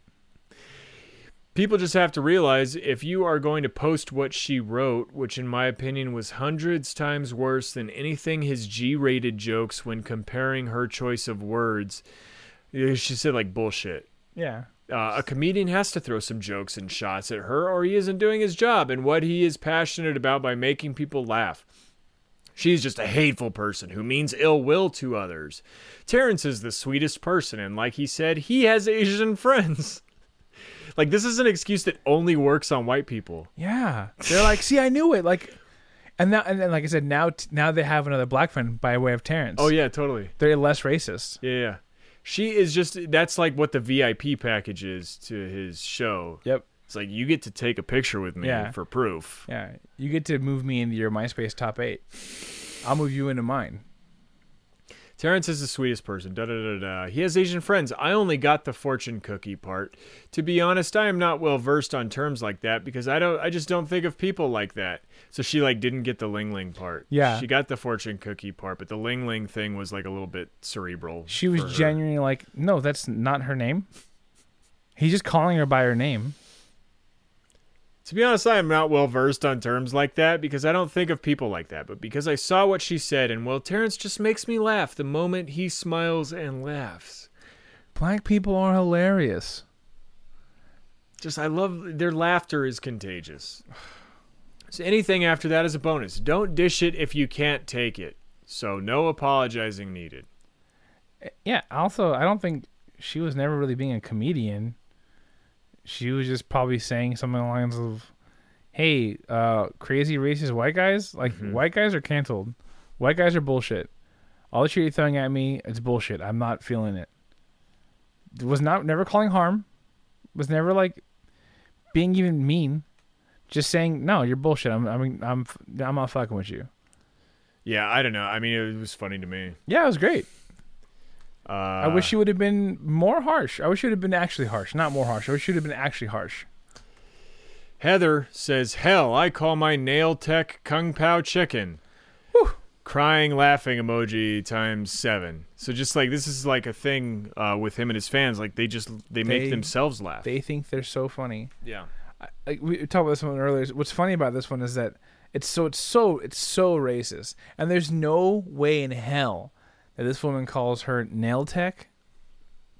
People just have to realize if you are going to post what she wrote, which in my opinion was hundreds times worse than anything his G rated jokes when comparing her choice of words, eh, she said like bullshit. Yeah. Uh, a comedian has to throw some jokes and shots at her, or he isn't doing his job and what he is passionate about by making people laugh. She's just a hateful person who means ill will to others. Terrence is the sweetest person, and like he said, he has Asian friends. Like this is an excuse that only works on white people. Yeah, they're like, see, I knew it. Like, and now, and then, like I said, now, t- now they have another black friend by way of Terrence. Oh yeah, totally. they're less racist. Yeah, yeah. She is just that's like what the VIP package is to his show. Yep. It's like you get to take a picture with me Yeah. for proof. Yeah, you get to move me into your MySpace top eight. I'll move you into mine. Terrence is the sweetest person. Da da da da. He has Asian friends. I only got the fortune cookie part. To be honest, I am not well versed on terms like that because I don't. I just don't think of people like that. So she like didn't get the Ling Ling part. Yeah. she got the fortune cookie part, but the Ling Ling thing was like a little bit cerebral. She was genuinely like, no, that's not her name. He's just calling her by her name. To be honest, I am not well versed on terms like that because I don't think of people like that. But because I saw what she said, and well, Terrence just makes me laugh the moment he smiles and laughs. Black people are hilarious. Just I love their laughter is contagious. So anything after that is a bonus. Don't dish it if you can't take it. So no apologizing needed. Eh, yeah. Also, I don't think she was never really being a comedian. She was just probably saying something along the lines of, "Hey, uh, crazy racist white guys, like white guys are canceled. White guys are bullshit. All the shit you're throwing at me, it's bullshit. I'm not feeling it." Was not never calling harm. Was never like being even mean. Just saying, "No, you're bullshit. I'm, I'm, I'm, I'm not fucking with you." Yeah, I don't know. I mean, it was funny to me. Yeah, it was great. Uh, I wish she would have been more harsh. I wish she would have been actually harsh, not more harsh. I wish she would have been actually harsh. Heather says, "Hell, I call my nail tech kung pao chicken." Crying, laughing emoji times seven. So just like this is like a thing uh, with him and his fans. Like they just they, make themselves laugh. They think they're so funny. yeah. I, like we talked about this one earlier. What's funny about this one is that it's so it's so it's so racist, and there's no way in hell that this woman calls her nail tech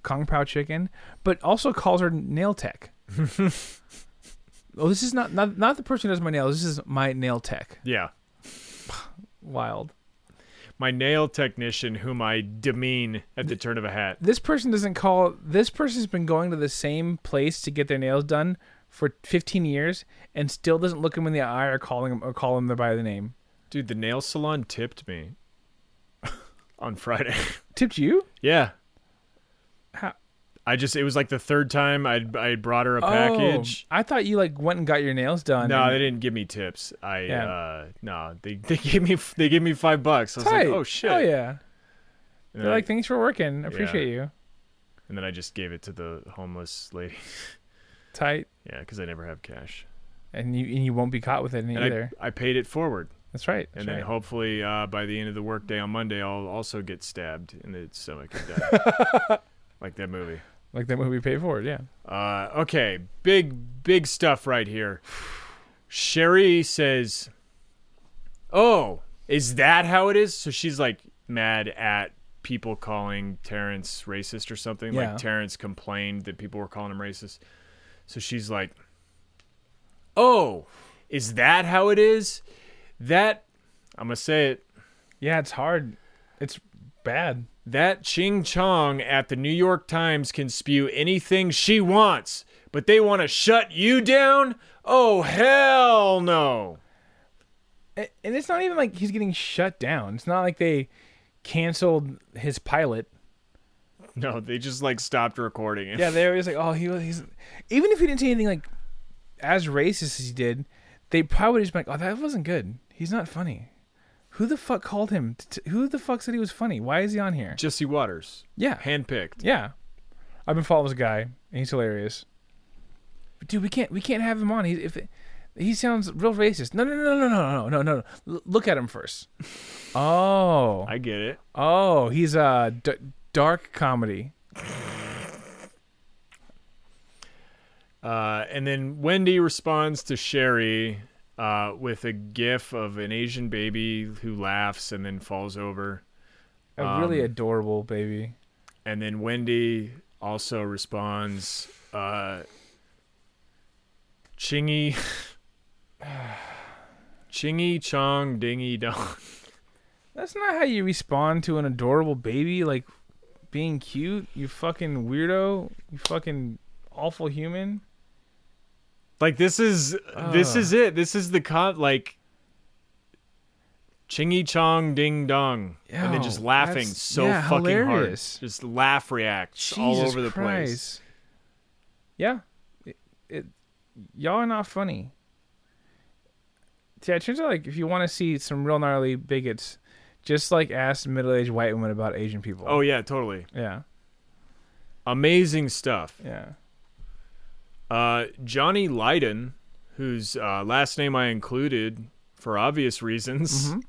kung pao chicken, but also calls her nail tech. oh, this is not not not the person who does my nails. This is my nail tech. Yeah. Wild. My nail technician, whom I demean at the turn of a hat. this person doesn't call this person's been going to the same place to get their nails done for 15 years and still doesn't look them in the eye or calling them or call them by the name Dude, the nail salon tipped me on Friday. tipped you yeah. How? I just it was like the third time I I brought her a Oh, package. i thought you like went and got your nails done No, and- they didn't give me tips. I Yeah. uh no, they they gave me they gave me 5 bucks. I was Tight. like, "Oh shit." oh yeah And they're like thanks for working appreciate you And then I just gave it to the homeless lady. tight yeah, cuz I never have cash. and you and you won't be caught with it either I, I paid it forward. That's right And that's then right. hopefully uh, by the end of the workday on Monday, I'll also get stabbed in the stomach and die. like that movie. like that movie paid for it yeah Uh, okay, big big stuff right here. Sherry says, "Oh, is that how it is?" So she's like mad at people calling Terrence racist or something. Yeah. Like Terrence complained that people were calling him racist. So she's like, "Oh, is that how it is?" That I'm gonna say it. yeah it's hard it's bad That Ching Chong at the New York Times can spew anything she wants, but they want to shut you down? Oh, hell no. and it's not even like he's getting shut down it's not like they canceled his pilot No, they just like stopped recording it. Yeah, they were just like, oh, he was. He's even if he didn't say anything like as racist as he did, they probably just be like, oh, that wasn't good. He's not funny. Who the fuck called him? T- who the fuck said he was funny? Why is he on here? Jesse Watters. Yeah. Handpicked. Yeah. I've been following this guy, and he's hilarious. But dude, we can't we can't have him on. He if he sounds real racist. No, no, no, no, no, no, no, no. no. L- look at him first. Oh, I get it. Oh, he's a uh, d- dark comedy. Uh, and then Wendy responds to Sherry uh, with a gif of an Asian baby who laughs and then falls over. A really Um, adorable baby. And then Wendy also responds, uh, Chingy, Chingy Chong Dingy Dong. That's not how you respond to an adorable baby like being cute. You fucking weirdo. You fucking awful human. Like this is this is it. This is the con like Chingy Chong Ding Dong, and then just laughing so yeah, fucking hilarious. hard. Just laugh reacts all over the place. Yeah, it, it y'all are not funny. Yeah, it turns out like if you want to see some real gnarly bigots, just like ask middle-aged white women about Asian people. Oh yeah, totally. yeah, Amazing stuff. yeah. Uh, Johnny Lydon, whose uh, last name I included for obvious reasons, Mm-hmm.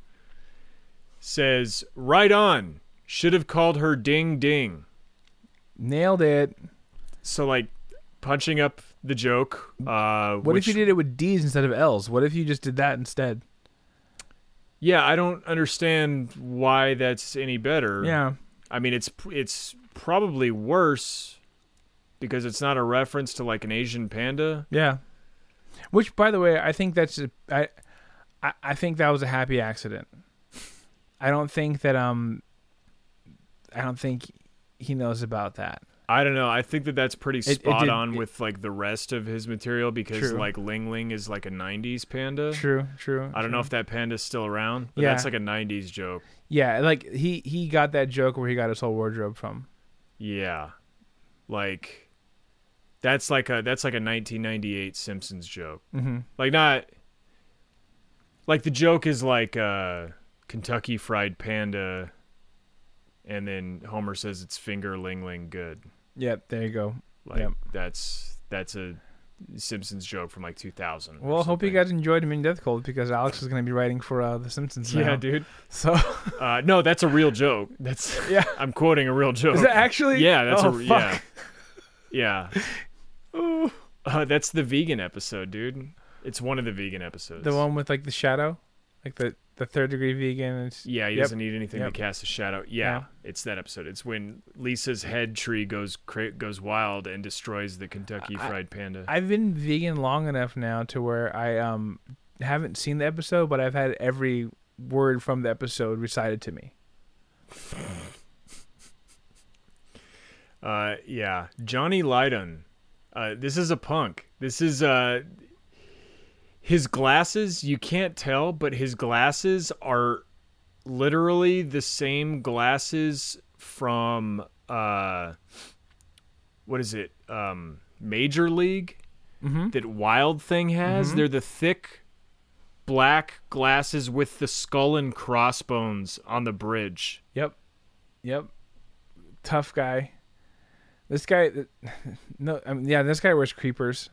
says, "Right on. Should have called her Ding Ding." Nailed it. So like punching up the joke. Uh, What which, if you did it with D's instead of L's? What if you just did that instead? Yeah, I don't understand why that's any better. Yeah. I mean, it's it's probably worse because it's not a reference to like an Asian panda. Yeah. Which, by the way, I think that's a, I, I, I think that was a happy accident. I don't think that um. I don't think he knows about that. I don't know. I think that that's pretty It- it spot did- on it- with like the rest of his material because True. like Ling Ling is like a '90s panda. True, true. I don't know if that panda's still around, but Yeah. that's like a '90s joke. Yeah, like he he got that joke where he got his whole wardrobe from. Yeah, like that's like a that's like a 1998 Simpsons joke. Mhm. Like not like the joke is like uh, Kentucky Fried Panda, and then Homer says it's finger ling ling good. Yep, there you go. Like Yep. that's that's a Simpsons joke from like 2000. or Well, hope you guys enjoyed Minion Death Cult because Alex is going to be writing for uh, The Simpsons now. Yeah, dude. So Uh, no, that's a real joke. That's Yeah. I'm quoting a real joke. Is that actually? Yeah, that's Oh, a fuck. yeah. Yeah. Uh, that's the vegan episode, dude. It's one of the vegan episodes. the one with like the shadow, like the the third degree vegan. Yeah, he Yep. doesn't need anything Yep. to cast a shadow. Yeah, Yeah. it's that episode. It's when Lisa's head tree goes cra- goes wild and destroys the Kentucky I- Fried Panda. I've been vegan long enough now to where I um haven't seen the episode, but I've had every word from the episode recited to me. Uh, yeah, Johnny Lydon. Uh, this is a punk. This is uh, his glasses. You can't tell, but his glasses are literally the same glasses from uh, what is it? Um, Major League Mhm. that Wild Thing has. Mhm. They're the thick black glasses with the skull and crossbones on the bridge. Yep, yep. Tough guy. This guy, no, I mean, yeah, this guy wears creepers,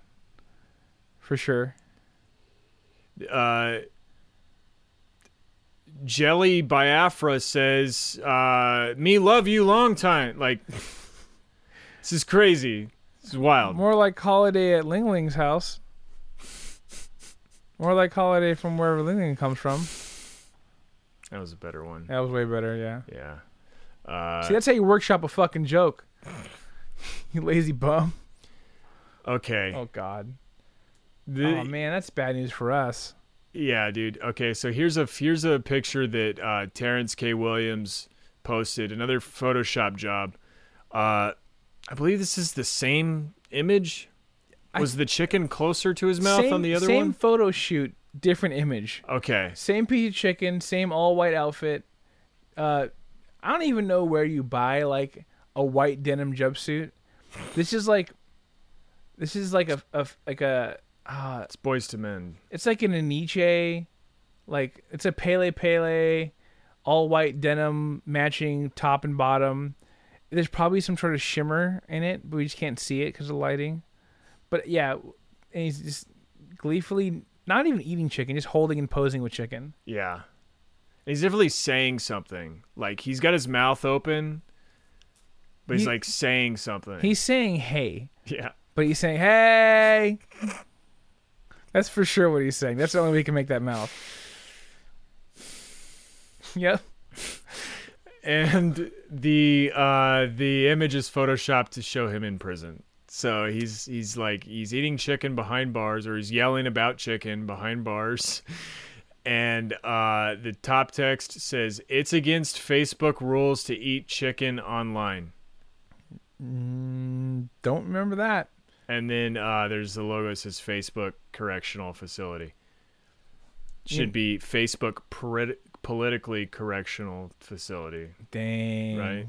for sure. uh, Jello Biafra says, uh, "Me love you long time." Like, this is crazy. This is wild. More like holiday at Ling Ling's house. More like holiday from wherever Ling Ling comes from. That was a better one. That was way better, yeah. Yeah. Uh, See, that's how you workshop a fucking joke. you lazy bum. okay. Oh God. The- oh man, that's bad news for us. Yeah, dude. Okay, so here's a here's a picture that uh, Terrence K. Williams posted. Another Photoshop job. Uh, I believe this is the same image. Was the chicken closer to his mouth same, on the other same one? Same photo shoot, different image. Okay. Same piece of chicken, same all white outfit. Uh, I don't even know where you buy like a white denim jumpsuit. This is like, this is like a, a like a. Uh, It's Boyz II Men. it's like an Aniche, Like it's a Pelle Pelle, all white denim matching top and bottom. There's probably some sort of shimmer in it, but we just can't see it because of lighting. But yeah, and he's just gleefully not even eating chicken, just holding and posing with chicken. Yeah. And He's definitely saying something. Like he's got his mouth open, but he's He- like saying something. He's saying hey, yeah. but he's saying hey. That's for sure what he's saying. That's the only way he can make that mouth. Yep. and the uh the image is photoshopped to show him in prison. So he's he's like he's eating chicken behind bars or he's yelling about chicken behind bars. And uh the top text says it's against Facebook rules to eat chicken online. Mm, don't remember that. And then uh there's the logo that says Facebook Correctional Facility. Should Yeah. be Facebook Polit- Politically Correctional Facility. Dang. Right.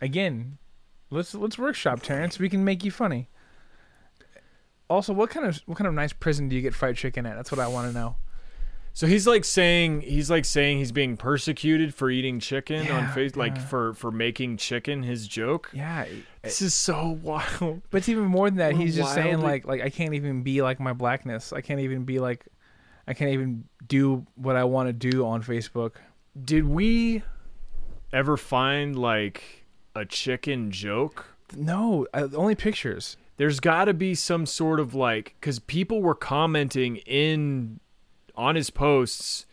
Again, let's let's workshop, Terrence. We can make you funny. Also, what kind of what kind of nice prison do you get fried chicken at? That's what I want to know. So he's like saying he's like saying he's being persecuted for eating chicken on Yeah, face like for for making chicken his joke. Yeah. This is so wild. But it's even more than that. We're He's just saying like like I can't even be like my blackness. I can't even be like I can't even do what I want to do on Facebook. Did we ever find like a chicken joke? No, I, only pictures. There's got to be some sort of like cuz people were commenting in on his posts,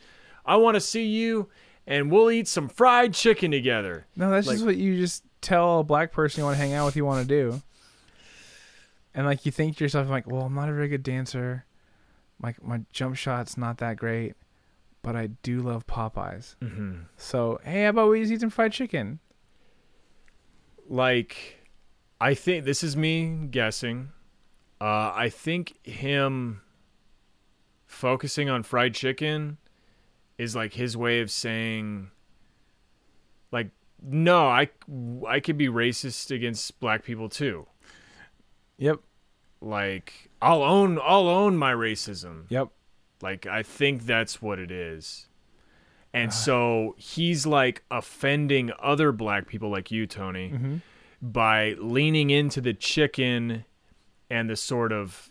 I want to see you and we'll eat some fried chicken together. No, that's Like- just what you just tell a black person you want to hang out with, you want to do. And like you think to yourself, like, well, I'm not a very good dancer. My my jump shot's not that great, but I do love Popeyes. Mhm. So hey, how about we just eat some fried chicken? like I think this is me guessing. Uh, I think him focusing on fried chicken is like his way of saying, like, no, I I could be racist against black people too. Yep. Like I'll own I'll own my racism. Yep. Like I think that's what it is. And so he's like offending other black people like you, Tony, Mhm. by leaning into the chicken and the sort of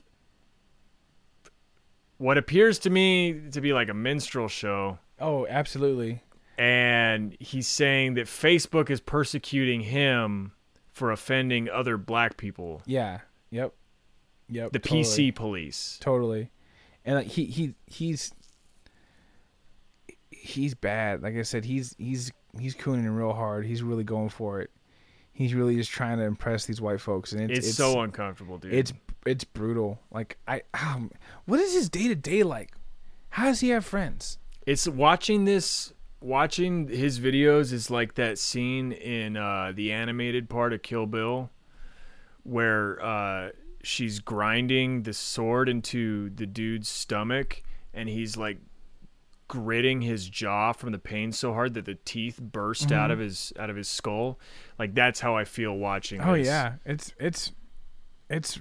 what appears to me to be like a minstrel show. Oh, absolutely. And he's saying that Facebook is persecuting him for offending other black people. Yeah. Yep. Yep. The totally. PC police. Totally. And like he he he's he's bad. Like I said, he's he's he's cooning real hard. He's really going for it. He's really just trying to impress these white folks, and it's, It's, so uncomfortable, dude. it's it's brutal. Like I, um, what is his day to day like? How does he have friends? it's watching this watching his videos is like that scene in uh the animated part of Kill Bill where uh she's grinding the sword into the dude's stomach and he's like gritting his jaw from the pain so hard that the teeth burst out Mhm. of his out of his skull like that's how I feel watching Oh this. yeah, it's it's it's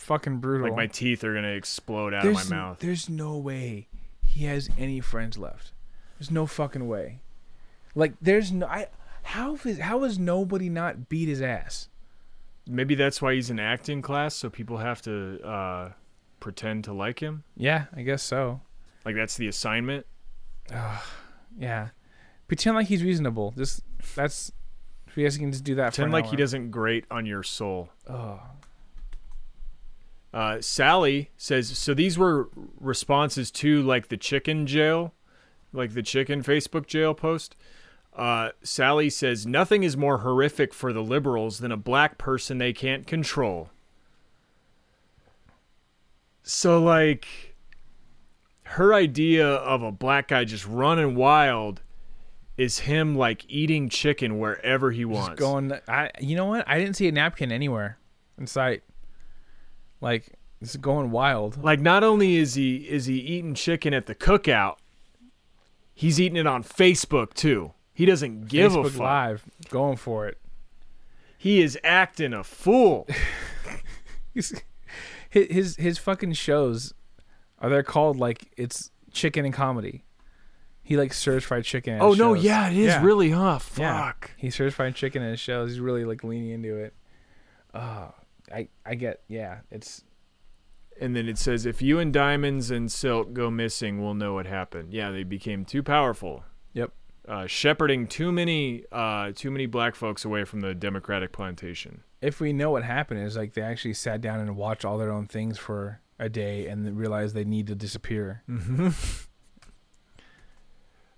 fucking brutal. like my teeth are going to explode out there's, of my mouth There's no way he has any friends left. There's no fucking way. Like there's no I how is how has nobody not beat his ass? maybe that's why he's in acting class so people have to uh pretend to like him Yeah, I guess so. Like that's the assignment. Yeah. Pretend like he's reasonable. Just that's if you guys can just do that for Pretend like hour. he doesn't grate on your soul. Oh. Uh, Sally says so. These were responses to like the chicken jail, like the chicken Facebook jail post. Uh, Sally says nothing is more horrific for the liberals than a black person they can't control. So like her idea of a black guy just running wild is him like eating chicken wherever he Just wants. going I you know what? I didn't see a napkin anywhere in sight. Like it's going wild. Like not only is he is he eating chicken at the cookout, he's eating it on Facebook too. He doesn't give Facebook a fuck. Live, going for it. He is acting a fool. He's- his his his fucking shows are they called like it's chicken and comedy. He like serves fried chicken. Oh no, shows. yeah, it is Yeah. really, huh? Yeah. Fuck. He serves fried chicken in his shows. He's really like leaning into it. Oh, I I get yeah. It's And then it says, if you and Diamonds and Silk go missing, we'll know what happened. Yeah, they became too powerful. Yep. Uh, shepherding too many, uh, too many black folks away from the Democratic plantation. if we know what happened is like they actually sat down and watched all their own things for a day and realized they need to disappear. Mm-hmm.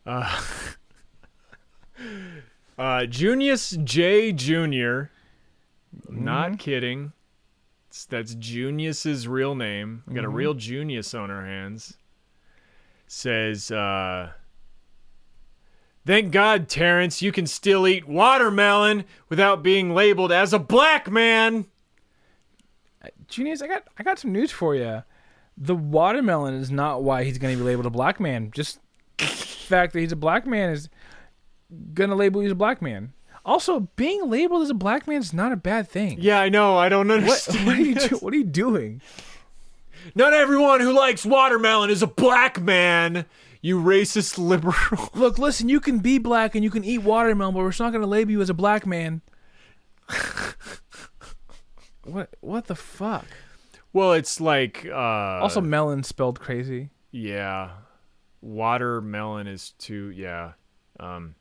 Uh, uh, Junius J. Jr. Not kidding. It's- that's Junius's real name. We got a Mhm. real Junius on our hands. Says, uh, Thank God, Terrence, you can still eat watermelon without being labeled as a black man. Junius, I got I got some news for you. The watermelon is not why he's going to be labeled a black man. Just the fact that he's a black man is going to label you as a black man. Also, being labeled as a black man is not a bad thing. Yeah, I know. I don't What, understand. what are you do, What are you doing? Not everyone who likes watermelon is a black man. You racist liberal. Look, listen, you can be black and you can eat watermelon, but we're not going to label you as a black man. what? What the fuck? Well, it's like uh also, melon spelled crazy. yeah. Watermelon is too yeah. Um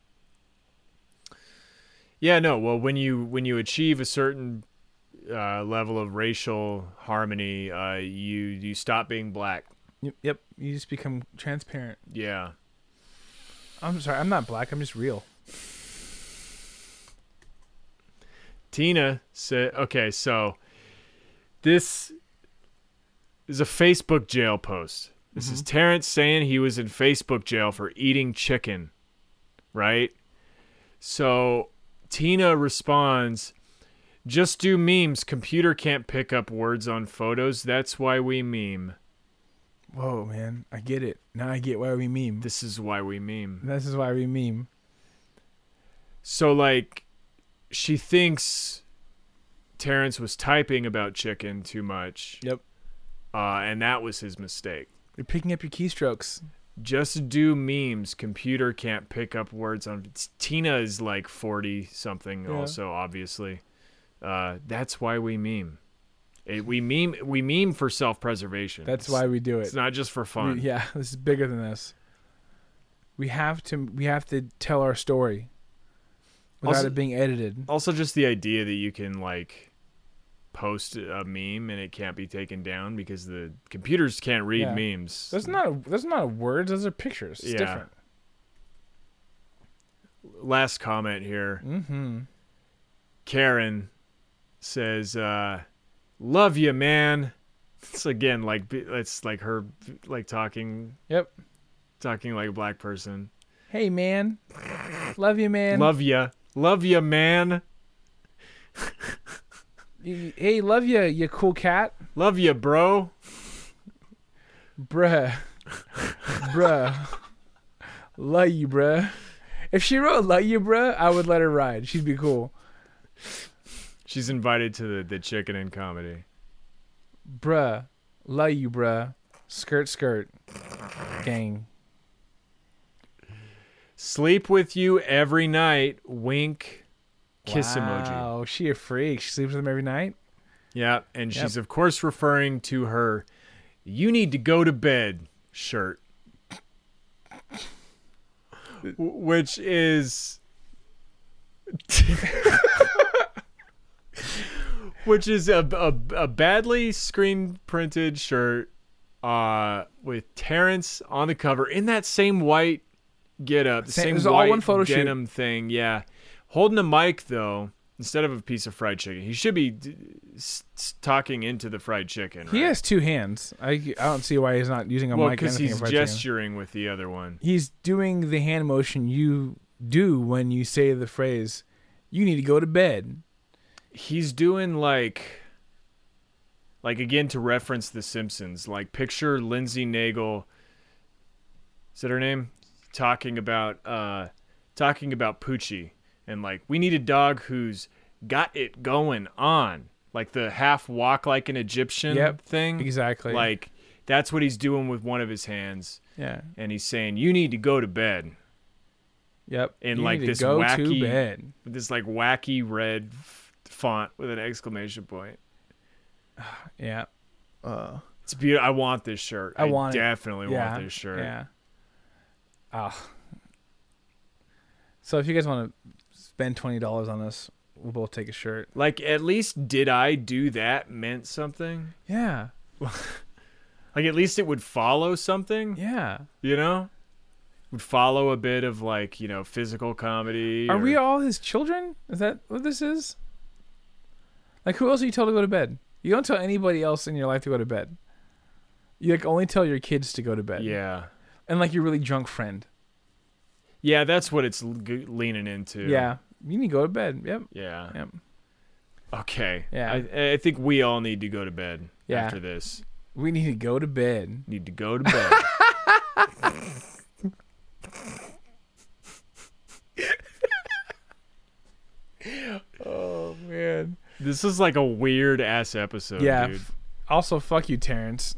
Yeah, no. Well, when you when you achieve a certain uh, level of racial harmony, uh, you you stop being black. Yep, Yep, you just become transparent. Yeah. I'm sorry, I'm not black. I'm just real. Tina said, okay, so this is a Facebook jail post. This is Terrence saying he was in Facebook jail for eating chicken, right? So Tina responds, just do memes. Computer can't pick up words on photos. That's why we meme. Whoa, man, I get it. Now I get why we meme. This is why we meme. This is why we meme. So like she thinks Terrence was typing about chicken too much. Yep. Uh, and that was his mistake. You're picking up your keystrokes. Just do memes. Computer can't pick up words on. Tina is like forty something. Yeah. Also, obviously, uh, that's why we meme. It, we meme. We meme for self preservation. That's why we do it. It's not just for fun. We- yeah, this is bigger than this. We have to. We have to tell our story without Also- it being edited. Also, just the idea that you can like post a meme and it can't be taken down because the computers can't read Yeah. memes. That's not. A, that's not words. Those are pictures. It's Yeah. different. Last comment here. Mm-hmm. Karen says, uh, "Love you, man." It's again like it's like her like talking. Yep. Talking like a black person. Hey, man. Love you, man. Love you, love you, man. Hey, love you, you cool cat. Love you, bro. Bruh. bruh. Love you, bruh. If she wrote love you, bruh, I would let her ride. She'd be cool. She's invited to the the chicken and comedy. Bruh. Love you, bruh. Skirt, skirt. Gang. Sleep with you every night. Wink. Kiss emoji. Oh, she a freak. She sleeps with him every night. Yeah, and Yep. she's of course referring to her "You need to go to bed" shirt, which is which is a, a, a badly screen printed shirt uh, with Terrence on the cover in that same white get up, the Same- same it was all white one photo shoot. denim thing. Yeah, holding a mic though instead of a piece of fried chicken. He should be d- s- s- talking into the fried chicken. He right? has two hands. I, I don't see why he's not using a well mic. because he's in fried chicken. gesturing with the other one. He's doing the hand motion you do when you say the phrase, "You need to go to bed." he's doing like like again to reference the simpsons like picture Lindsay Naegle is that her name talking about uh talking about poochie and like we need a dog who's got it going on like the half walk like an egyptian Yep, thing exactly. like That's what he's doing with one of his hands. Yeah. And he's saying, "You need to go to bed." Yep. In You like this wacky, this like wacky red f- font with an exclamation point. Yeah. Uh, It's beautiful. I want this shirt. I want it. definitely Yeah, want this shirt. Yeah. Oh. So if you guys want to spend twenty dollars on this, we'll both take a shirt. Like at least did I do that meant something? Yeah. Like at least it would follow something. Yeah. You know? Would follow a bit of like, you know, physical comedy. Are or- we all his children? Is that what this is? Like, who else are you told to go to bed? You don't tell anybody else in your life to go to bed. You like only tell your kids to go to bed. Yeah. And like your really drunk friend. Yeah, that's what it's leaning into. Yeah. You need to go to bed. Yep. Yeah. Yep. Okay. Yeah. I, I think we all need to go to bed Yeah. after this. We need to go to bed. Need to go to bed. Oh man. this is like a weird ass episode, yeah. dude. Also, fuck you, Terrence.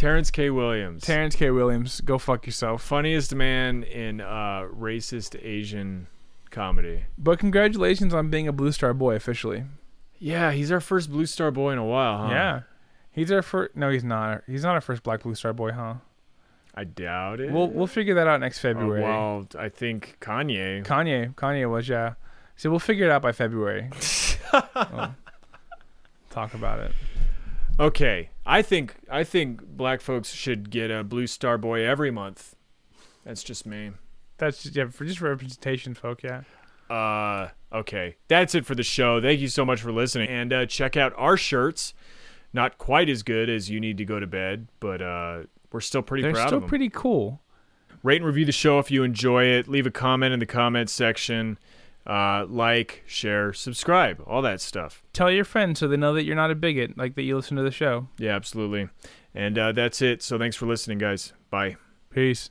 Terrence K. Williams. Terrence K. Williams, go fuck yourself. funniest man in uh, racist Asian comedy. But congratulations on being a Blue Star Boy officially. Yeah, he's our first Blue Star boy in a while, huh? Yeah. He's our first. No, he's not. He's not our first Black Blue Star Boy, huh? I doubt it. We'll we'll figure that out next Oh, February. well, I think Kanye. Kanye, Kanye was yeah. So we'll figure it out by February. We'll talk about it. Okay, I think I think black folks should get a Blue Star boy every month. That's just me. That's just, yeah for just representation, folk. Yeah. Uh, okay, that's it for the show. Thank you so much for listening, and uh, check out our shirts. Not quite as good as you need to go to bed, but uh, we're still pretty They're proud still of them. pretty cool. Rate and review the show if you enjoy it. Leave a comment in the comments section. Uh, like, share, subscribe, all that stuff. Tell your friends so they know that you're not a bigot, like that you listen to the show. Yeah, absolutely. And uh, that's it. So thanks for listening, guys. Bye. Peace.